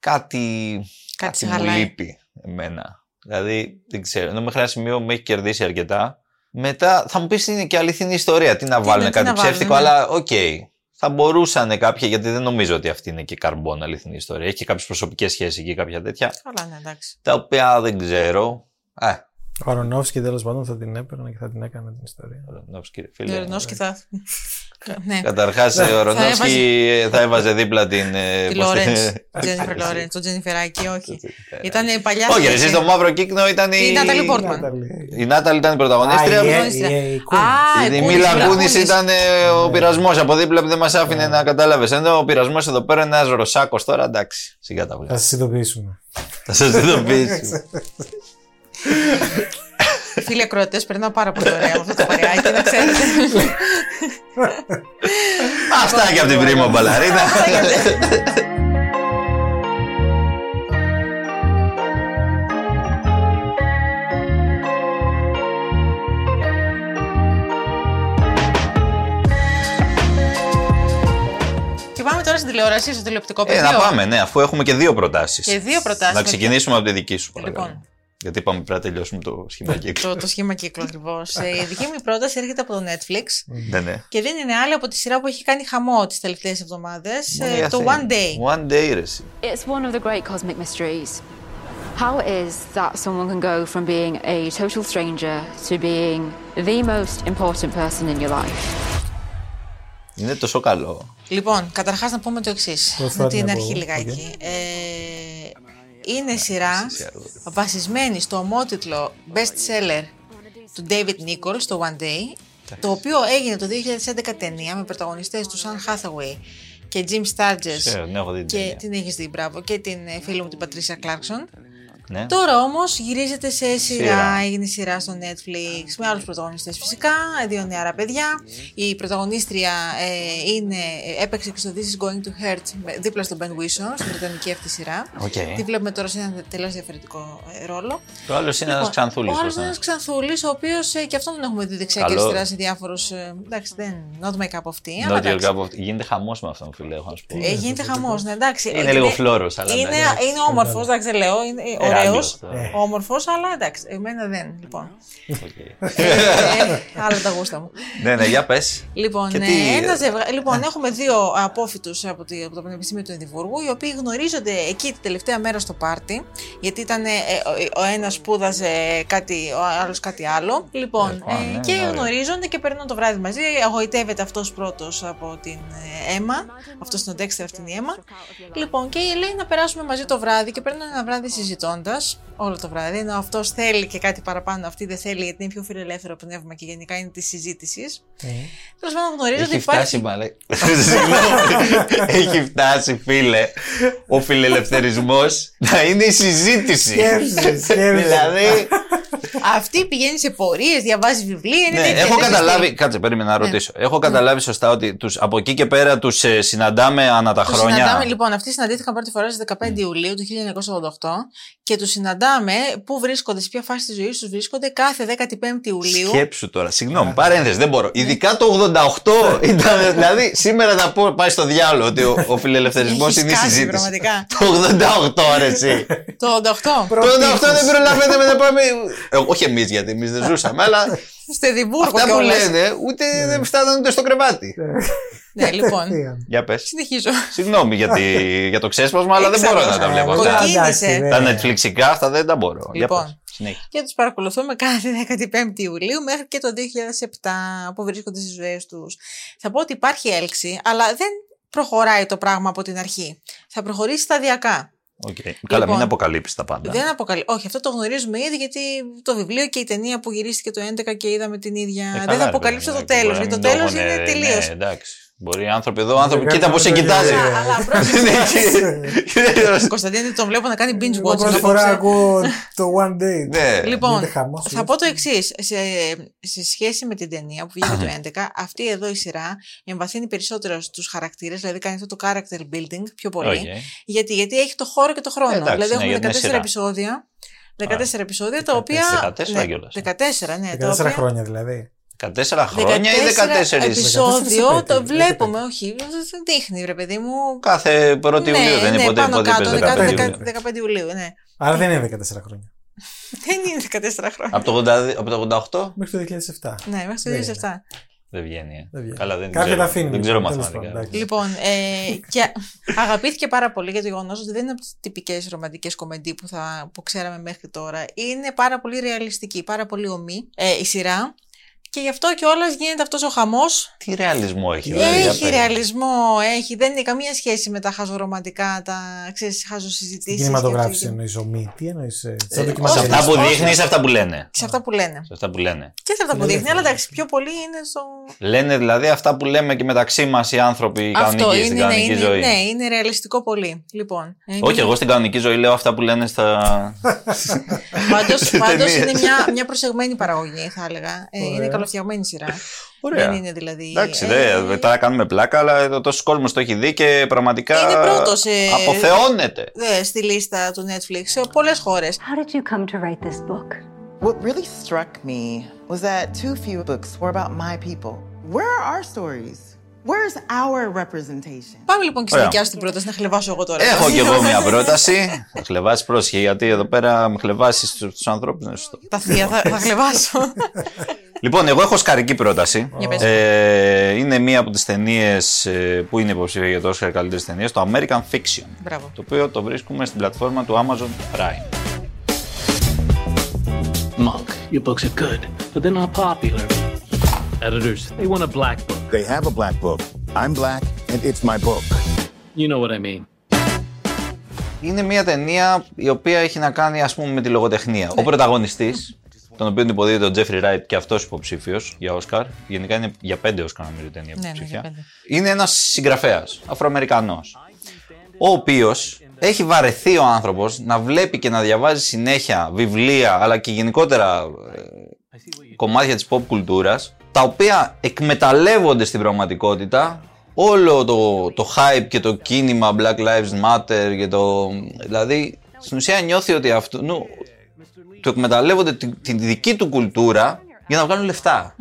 κάτι, κάτι σε μου χαλάει. λείπει εμένα. Δηλαδή, δεν ξέρω, ενώ μέχρι ένα σημείο με έχει κερδίσει αρκετά. Μετά θα μου πεις είναι και αληθινή ιστορία. Τι να Τι βάλουν να- τι κάτι να βάλουν, ψεύτικο, ναι. αλλά οκ. Θα μπορούσαν κάποια, γιατί δεν νομίζω ότι αυτή είναι και καρμπόν αληθινή ιστορία. Έχει και κάποιες προσωπικές σχέσεις εκεί, κάποια τέτοια. Καλά, ναι, εντάξει. Τα οποία δεν ξέρω. Α, Ο Αρονόφσκι τέλος πάντων θα την έπαιρνε και θα την έκανε την ιστορία. Αρονόφσκι, κύριε Ο φίλε. Αρονόφσκι θα. Ναι, Καταρχάς, ο Αρονόφσκι θα έβαζε δίπλα την. ε, τη πώς Λόρεντς. την- Τζένιφερ Λόρεντς, τον Τζένιφεράκι, όχι. Ήταν η παλιά. Όχι, ρε, σχέση. εσύ στο μαύρο κύκνο ήταν η. Η Νάταλι Πόρτμαν. Η Νάταλι ήταν η πρωταγωνίστρια. Α, η- πρωταγωνίστρια. η- η Κούνης. Α, Η η Μίλα Κούνης, Κούνης Κούνης. ήταν ε, ο πειρασμός από δίπλα που δεν μας άφηνε να καταλάβει. Ενώ ο πειρασμός εδώ πέρα είναι ένας ροσάκο τώρα, εντάξει. Σιγά τα Θα βλέπω. σας ειδοποιήσουμε. Θα σας ειδοποιήσω. Φίλοι ακροατές, περνάω πάρα πολύ ωραία με αυτό το παρεάκι, να ξέρετε. Αυτά και από την πρίμα μπαλαρίνα. Και πάμε τώρα στην τηλεόραση, στο τηλεοπτικό Ε, πεδίο. να πάμε, ναι, αφού έχουμε και δύο προτάσεις. Και δύο προτάσεις. Να ξεκινήσουμε από τη δική σου, παρακαλώ. Λοιπόν. Γιατί είπαμε πρέπει να τελειώσουμε το σχήμα κύκλος. Το, το σχήμα κύκλος ακριβώ. η δική μου πρόταση έρχεται από το Netflix Ναι, ναι. και δεν είναι άλλη από τη σειρά που έχει κάνει χαμό τις τελευταίες εβδομάδες. Μόνο η το Αθήνα. One Day. One day, ρε. εσύ. It's one of the great cosmic mysteries. How it is that someone can go from being a total stranger to being the most important person in your life; Είναι τόσο καλό. Λοιπόν, καταρχάς να πούμε το εξής. Πώς Να θα την την αρχή πω, λιγάκι. Ε, είναι σειρά βασισμένη στο ομότιτλο best seller του David Nichols, το One Day, το οποίο έγινε το 2011 ταινία με πρωταγωνιστές του Sam Hathaway και Jim Sturgess Ξέρω, την έχω δει την και ταινία. την έχεις δει, μπράβο, και την ε, φίλη μου την Πατρίσια Κλάρκσον. Ναι. Τώρα όμως γυρίζεται σε σειρά, Σειρά. έγινε σειρά στο Netflix με άλλους πρωταγωνιστές φυσικά, δύο νεαρά παιδιά. Η πρωταγωνίστρια ε, είναι, έπαιξε και στο This is Going to Hurt με- δίπλα στον Ben Whishaw, στην βρετανική αυτή σειρά. Οκ. Τη βλέπουμε τώρα σε ένα τελείως διαφορετικό ε, ρόλο. Το άλλο είναι ένας ξανθούλης. Ο άλλος είναι ένας ξανθούλης, ο οποίος ε, και αυτόν τον έχουμε δει δεξιά και Καλό. αριστερά σε διάφορους. Ε, εντάξει, δεν. Not my cup of tea. αλλά Not your εντάξει. cup of- Γίνεται χαμός με αυτόν, φίλε, έχω να σου πω. Ε, γίνεται χαμός, ναι, εντάξει. Είναι λίγο φλόρος, αλλά Είναι, εντάξει. είναι όμορφος, εντάξει, δεν λέω. Είναι Ε, ωραίος. άγγελος τώρα. Όμορφος, αλλά εντάξει, εμένα δεν. Λοιπόν. Οκ. ε, άλλα τα γούστα μου. Ναι, ναι, για πες. Λοιπόν, Και ε, τι- ένα ζευγα- λοιπόν, έχουμε δύο απόφοιτους από, τη- από το Πανεπιστήμιο του Εδιμβούργου, οι οποίοι γνωρίζονται εκεί την τελευταία μέρα στο πάρτι, γιατί ήταν ε, ο, ο ένας σπούδαζε κάτι, ο άλλος κάτι άλλο. Λοιπόν, Ε, α, ε, ναι, και ναι, ωραία. γνωρίζονται και περνούν το βράδυ μαζί. Γοητεύεται αυτός πρώτος από την ε, αίμα. Αυτός είναι ο Ντέξτερ, αυτή είναι η αίμα. Λοιπόν, και λέει να περάσουμε μαζί το βράδυ και περνούν ένα βράδυ συζητώντα όλο το βράδυ. Ενώ αυτός θέλει και κάτι παραπάνω, αυτή δεν θέλει, γιατί είναι πιο φιλελεύθερο πνεύμα και γενικά είναι της συζήτησης. Τέλος πάντων, γνωρίζω ότι Έχει φτάσει, υπάρχει. μαλέ. Συγγνώμη. Έχει φτάσει, φίλε, ο φιλελευθερισμός να είναι η συζήτηση. Σκέψε, σκέψε. δηλαδή, Αυτή πηγαίνει σε πορείες, διαβάζεις βιβλία. Είναι Ναι, τέτοια, έχω δεν καταλάβει. πιστεύει. Κάτσε, περίμενα να Ναι. ρωτήσω. Έχω καταλάβει σωστά ότι τους, από εκεί και πέρα τους συναντάμε ανά τα Τους χρόνια. συναντάμε λοιπόν, αυτοί συναντήθηκαν πρώτη φορά στις 15 Ιουλίου του 1988 και τους συναντάμε πού βρίσκονται, σε ποια φάση της ζωής τους βρίσκονται κάθε 15η Ιουλίου. Σκέψου τώρα, συγγνώμη, παρένθεση, δεν μπορώ. Ειδικά το 88 ήταν. δηλαδή, σήμερα θα πω, πάει στο διάλογο ότι ο, ο φιλελευθερισμός Έχεις είναι η σκάσει, συζήτηση. πραγματικά. Το 88, ρε, εσύ. Το 88. Το 88 δεν προλαβαίνετε με να πάμε. Ε, όχι εμείς, γιατί εμείς δεν ζούσαμε, αλλά Στο Εδιμβούργο αυτά που κιόλας. λένε ούτε δεν φτάνουν ούτε στο κρεβάτι. Ναι, λοιπόν. Για πες. Συνεχίζω. Συγγνώμη για, τη, για το ξέσπασμα, αλλά δεν μπορώ να τα βλέπω αυτά. Κοκκίνησε. Τα Netflixικά αυτά δεν τα μπορώ. Για Λοιπόν. πες. Συνέχεια. Και τους παρακολουθούμε κάθε 15η Ιουλίου μέχρι και το 2007 που βρίσκονται στις ζωές τους. Θα πω ότι υπάρχει έλξη, αλλά δεν προχωράει το πράγμα από την αρχή. Θα προχωρήσει σταδιακά. Οκ. Καλά, μην Λοιπόν, αποκαλύψεις τα πάντα. Δεν αποκαλύ... Όχι, αυτό το γνωρίζουμε ήδη γιατί το βιβλίο και η ταινία που γυρίστηκε το 2011 και είδαμε την ίδια. Ε, δεν καλά, θα ρε αποκαλύψω παιδί το μου, τέλος. μπορεί Γιατί να το μην τέλος έχουν, είναι ε, τελείως. Ναι, εντάξει. Μπορεί οι άνθρωποι εδώ, άνθρωποι, Δεν κοίτα πώς σε κάνουν το κοιτάζει. ίδιο. Αλλά πρόσεξε. Κωνσταντίνη, τον βλέπω να κάνει binge Εγώ watching. πρώτη φορά απόψε. ακούω το One Day. Ναι. Λοιπόν, Γίνεται χαμός, θα πω το εξής. Σε, σε σχέση με την ταινία που βγήκε το 2011, αυτή εδώ η σειρά εμβαθύνει περισσότερο στους χαρακτήρες, δηλαδή κάνει αυτό το character building πιο πολύ. Οκ. Γιατί, γιατί έχει το χώρο και το χρόνο. Εντάξει, δηλαδή ναι, έχουμε γιατί είναι 14 σειρά. επεισόδια. 14 επεισόδια τα οποία. 14 ναι, κιόλας. 14, ναι. τα 14 οποία- χρόνια δηλαδή. 14 χρόνια ή 14. επεισόδιο, το 14 βλέπουμε, όχι. Δεν δείχνει, ρε παιδί μου. Κάθε 1η Ναι, Ιουλίου δεν είναι ναι, ποτέ πάνω ποτέ κάτω, είπες 15 Ιουλίου. 15 Ιουλίου, ναι. Άρα δεν είναι 14 χρόνια. Δεν είναι 14 χρόνια. Από το 80 από το 88 Μέχρι το 2007. Ναι, μέχρι το Δεν 2007. δεν βγαίνει. ε. Δεν βγαίνει. Καλά, δεν Κάποια ξέρω. τα αφήνουμε, Δεν ξέρω τέλος μαθηματικά. πάντων, εντάξει. Λοιπόν, ε, και αγαπήθηκε πάρα πολύ για το γεγονός ότι δεν είναι από τις τυπικές ρομαντικές κομμεντί που, θα, που ξέραμε μέχρι τώρα. Είναι πάρα πολύ ρεαλιστική, πάρα πολύ ομή ε, η σειρά. Και γι' αυτό κιόλα γίνεται αυτός ο χαμός. Τι ρεαλισμό έχει, δηλαδή. για Έχει πες. ρεαλισμό, έχει. Δεν είναι καμία σχέση με τα χαζορομαντικά, τα ξέρεις, χαζοσυζητήσεις. Στην κινηματογράφηση και- εννοείς ομή. Τι εννοείς. Σε Σαν ντοκιμαντέρ. αυτά που δείχνεις ή σε αυτά που λένε. Σε αυτά που λένε. Σε αυτά που λένε. Και σε αυτά που δείχνει, αλλά εντάξει, πιο πολύ είναι στο. Λένε δηλαδή αυτά που λέμε και μεταξύ μας οι άνθρωποι οι Αυτό κανονικοί στην είναι, είναι, κανονική είναι, ζωή. ναι, είναι ρεαλιστικό πολύ. Λοιπόν. Όχι, εγώ στην κανονική ζωή λέω αυτά που λένε στα. Πάντως Στις πάντως ταινίες. είναι μια, μια προσεγμένη παραγωγή, θα έλεγα. Ε, είναι Ωραία. καλοφτιαγμένη σειρά. Ωραία. Δεν είναι δηλαδή. Εντάξει, ε, δε, τώρα κάνουμε πλάκα, αλλά εδώ τόσο κόσμος το έχει δει και πραγματικά. Είναι πρώτος, ε, Αποθεώνεται. ε, στη λίστα του Netflix σε πολλές χώρες. How did you come to write this book? What really struck me was that too few books were about my people. Where are our stories? Where's our representation? Πάμε λοιπόν και στη Ωραία. δικιά σου την πρόταση να χλεβάσω εγώ τώρα. Έχω κι εγώ μια πρόταση. Θα χλεβάσεις πρόσχε, γιατί εδώ πέρα με χλεβάσεις τους ανθρώπους. Είναι σωστό. Τα θεία θα, θα χλεβάσω. Λοιπόν, εγώ έχω σκαρική πρόταση. Για πες. Ε, είναι μία από τις ταινίες που είναι υποψήφια για το Oscar καλύτερης ταινίας, το American Fiction. Μπράβο. Το οποίο το βρίσκουμε στην πλατφόρμα του Amazon Prime. Monk, your books are good, but they're not popular. Editors, they want a black book. They have a black book. I'm black, and it's my book. You know what I mean. Είναι μια ταινία η οποία έχει να κάνει ας πούμε με τη λογοτεχνία. Ο πρωταγωνιστής, τον οποίο υποδίδεται ο Τζέφρι Ράιτ και αυτός υποψήφιος για Όσκαρ, γενικά είναι για πέντε Όσκαρ νομίζω η ταινία Ναι, ναι, υποψήφια, για πέντε. είναι ένας συγγραφέας, Αφροαμερικανός, ο οποίος έχει βαρεθεί ο άνθρωπος να βλέπει και να διαβάζει συνέχεια βιβλία αλλά και γενικότερα ε, κομμάτια της pop κουλτούρας τα οποία εκμεταλλεύονται στην πραγματικότητα. Όλο το, το hype και το κίνημα Black Lives Matter και το... Δηλαδή, στην ουσία νιώθει ότι αυτό, νου, το εκμεταλλεύονται την, την δική του κουλτούρα για να βγάλουν λεφτά.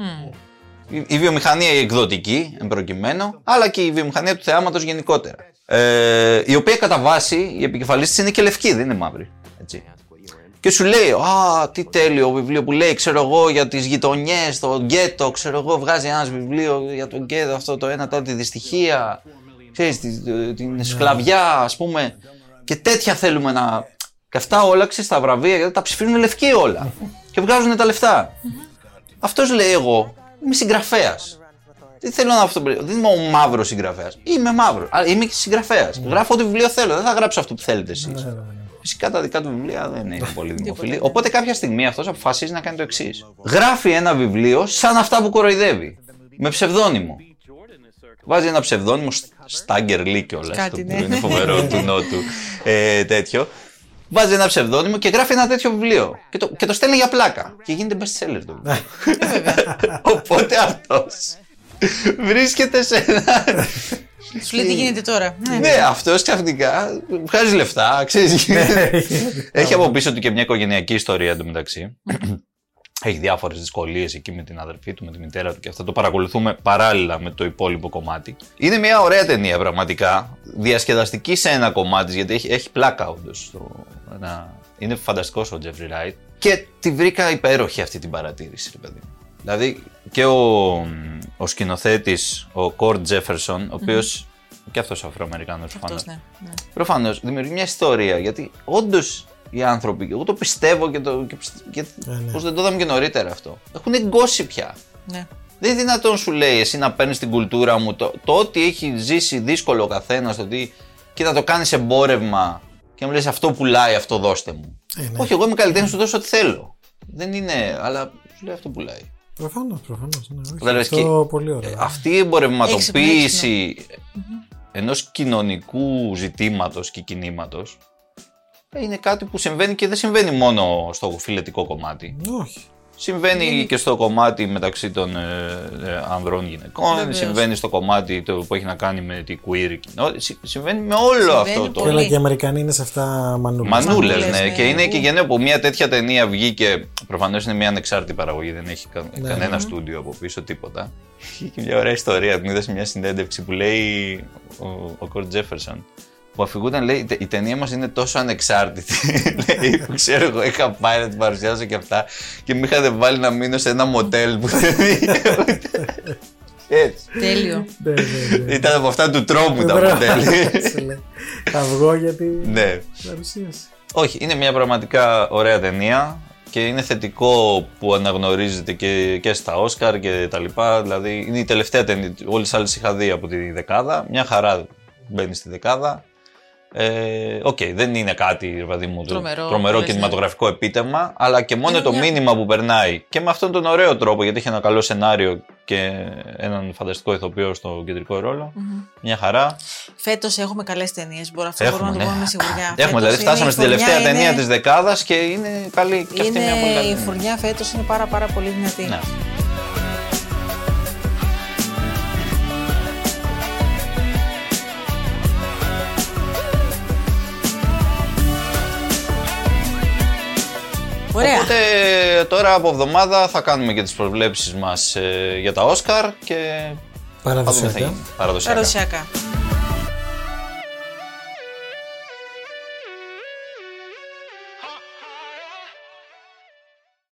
Η, η βιομηχανία η εκδοτική, εν προκειμένου, αλλά και η βιομηχανία του θεάματος γενικότερα. Ε, η οποία κατά βάση, η επικεφαλής της είναι και λευκή, δεν είναι μαύρη. Έτσι. Και σου λέει, Α, τι τέλειο βιβλίο που λέει, ξέρω εγώ, για τις γειτονιές, το γκέτο, ξέρω εγώ, βγάζει ένας βιβλίο για το γκέτο, αυτό το ένα, το τη δυστυχία, ξέρεις, τη- την σκλαβιά, ας πούμε. Και τέτοια θέλουμε να. Και αυτά όλα, ξέρεις, τα βραβεία, γιατί τα ψηφίζουν λευκοί όλα. και βγάζουν τα λεφτά. Αυτός λέει, εγώ είμαι συγγραφέας. Τι θέλω να αυτό. Δεν είμαι ο μαύρος συγγραφέας. Είμαι μαύρος. Αλλά είμαι και συγγραφέας. Γράφω ό,τι βιβλίο θέλω. Δεν θα γράψω αυτό που θέλετε εσείς. Φυσικά τα δικά του βιβλία δεν είναι πολύ δημοφιλή. Οπότε κάποια στιγμή αυτός αποφασίζει να κάνει το εξής. Γράφει ένα βιβλίο σαν αυτά που κοροϊδεύει. Με ψευδόνυμο. Βάζει ένα ψευδόνυμο, Στάγκερ Λί κιόλας. Κάτι, το ναι. οποίο είναι φοβερό του Νότου. Ε, τέτοιο. Βάζει ένα ψευδόνυμο και γράφει ένα τέτοιο βιβλίο. Και το, και το στέλνει για πλάκα. Και γίνεται best seller το βιβλίο. Οπότε αυτός βρίσκεται σε ένα. Σου λέει τι γίνεται τώρα. Ναι, αυτός ξαφνικά βγάζει λεφτά, ξέρεις. Έχει από πίσω του και μια οικογενειακή ιστορία εντωμεταξύ. Έχει διάφορες δυσκολίες εκεί με την αδερφή του, με τη μητέρα του και αυτά το παρακολουθούμε παράλληλα με το υπόλοιπο κομμάτι. Είναι μια ωραία ταινία πραγματικά. Διασκεδαστική σε ένα κομμάτι, γιατί έχει, έχει πλάκα όντως. Ένα... Είναι φανταστικός ο Τζέφρι Ράιτ. Και τη βρήκα υπέροχη αυτή την παρατήρηση, ρε παιδί. Δηλαδή και ο, ο σκηνοθέτης, ο Κορτ Τζέφερσον, ο οποίος mm-hmm. και αυτός Αφροαμερικάνος προφανώς. Ναι, ναι. Προφανώς δημιουργεί μια ιστορία γιατί όντως οι άνθρωποι. Εγώ το πιστεύω και, το, και, και ναι, ναι. πώς δεν το είδαμε και νωρίτερα αυτό. Έχουν εγκώσει πια. Ναι. Δεν είναι δυνατόν σου λέει εσύ να παίρνεις την κουλτούρα μου το, το ότι έχει ζήσει δύσκολο ο καθένας, το ότι και να το κάνεις εμπόρευμα και να μου λες αυτό πουλάει, αυτό δώστε μου. Ε, ναι. Όχι, εγώ είμαι καλλιτέχνης, σου δώσω ό,τι θέλω. Δεν είναι, αλλά σου λέει αυτό πουλάει. Προφανώς, προφανώς. Ναι, αυτό πολύ ωραίο. Αυτή η εμπορευματοποίηση ενός κοινωνικού ζητήματος και κινήματος είναι κάτι που συμβαίνει και δεν συμβαίνει μόνο στο φιλετικό κομμάτι. Όχι. Συμβαίνει και στο κομμάτι μεταξύ των ε, ε, ανδρών γυναικών, Βεβαίως. συμβαίνει στο κομμάτι το που έχει να κάνει με τη queer κοινότητα. Συμβαίνει με όλο συμβαίνει αυτό το. Και οι Αμερικανοί είναι σε αυτά μανούλες. Μανούλες, ναι. ναι. Και είναι και γενναίο που μια τέτοια ταινία βγήκε. Προφανώς είναι μια ανεξάρτητη παραγωγή, δεν έχει κα... ναι, κανένα ναι. στούντιο από πίσω, τίποτα. Είχε μια ωραία ιστορία. Μου είδα σε μια συνέντευξη που λέει ο Κορτ Τζέφερσον που αφηγούταν, λέει, η ταινία μας είναι τόσο ανεξάρτητη. λέει, που ξέρω εγώ, είχα πάει να την παρουσιάσω και αυτά και με είχατε βάλει να μείνω σε ένα μοντέλ που δεν είχε. Έτσι. Τέλειο. Ναι, ναι, ναι. Ήταν από αυτά του τρόμου τα μοντέλ. Θα βγω για την ναι. παρουσίαση. Όχι, είναι μια πραγματικά ωραία ταινία και είναι θετικό που αναγνωρίζεται και, και στα Όσκαρ και τα λοιπά. Δηλαδή είναι η τελευταία ταινία. Όλες τις άλλες είχα δει από τη δεκάδα. Μια χαρά μπαίνει στη δεκάδα. Ε, OK, okay, δεν είναι κάτι δηλαδή μου, τρομερό, τρομερό κινηματογραφικό ναι. επίτευγμα, αλλά και μόνο είναι το μια... μήνυμα που περνάει και με αυτόν τον ωραίο τρόπο, γιατί έχει ένα καλό σενάριο και έναν φανταστικό ηθοποιό στο κεντρικό ρόλο. Mm-hmm. Μια χαρά. Φέτος έχουμε καλές ταινίες. Μπορούμε, αυτό μπορούμε να το ναι. πούμε με σιγουριά. Έχουμε, δηλαδή φτάσαμε στην τελευταία είναι... ταινία της δεκάδας και είναι καλή και αυτή είναι... μια πολύ καλή. Η φουρνιά φέτος είναι πάρα, πάρα πολύ δυνατή. Ναι. Ωραία. Οπότε τώρα από εβδομάδα θα κάνουμε και τις προβλέψεις μας ε, για τα Όσκαρ και Παραδοσιακά. Παραδοσιακά. Παραδοσιακά.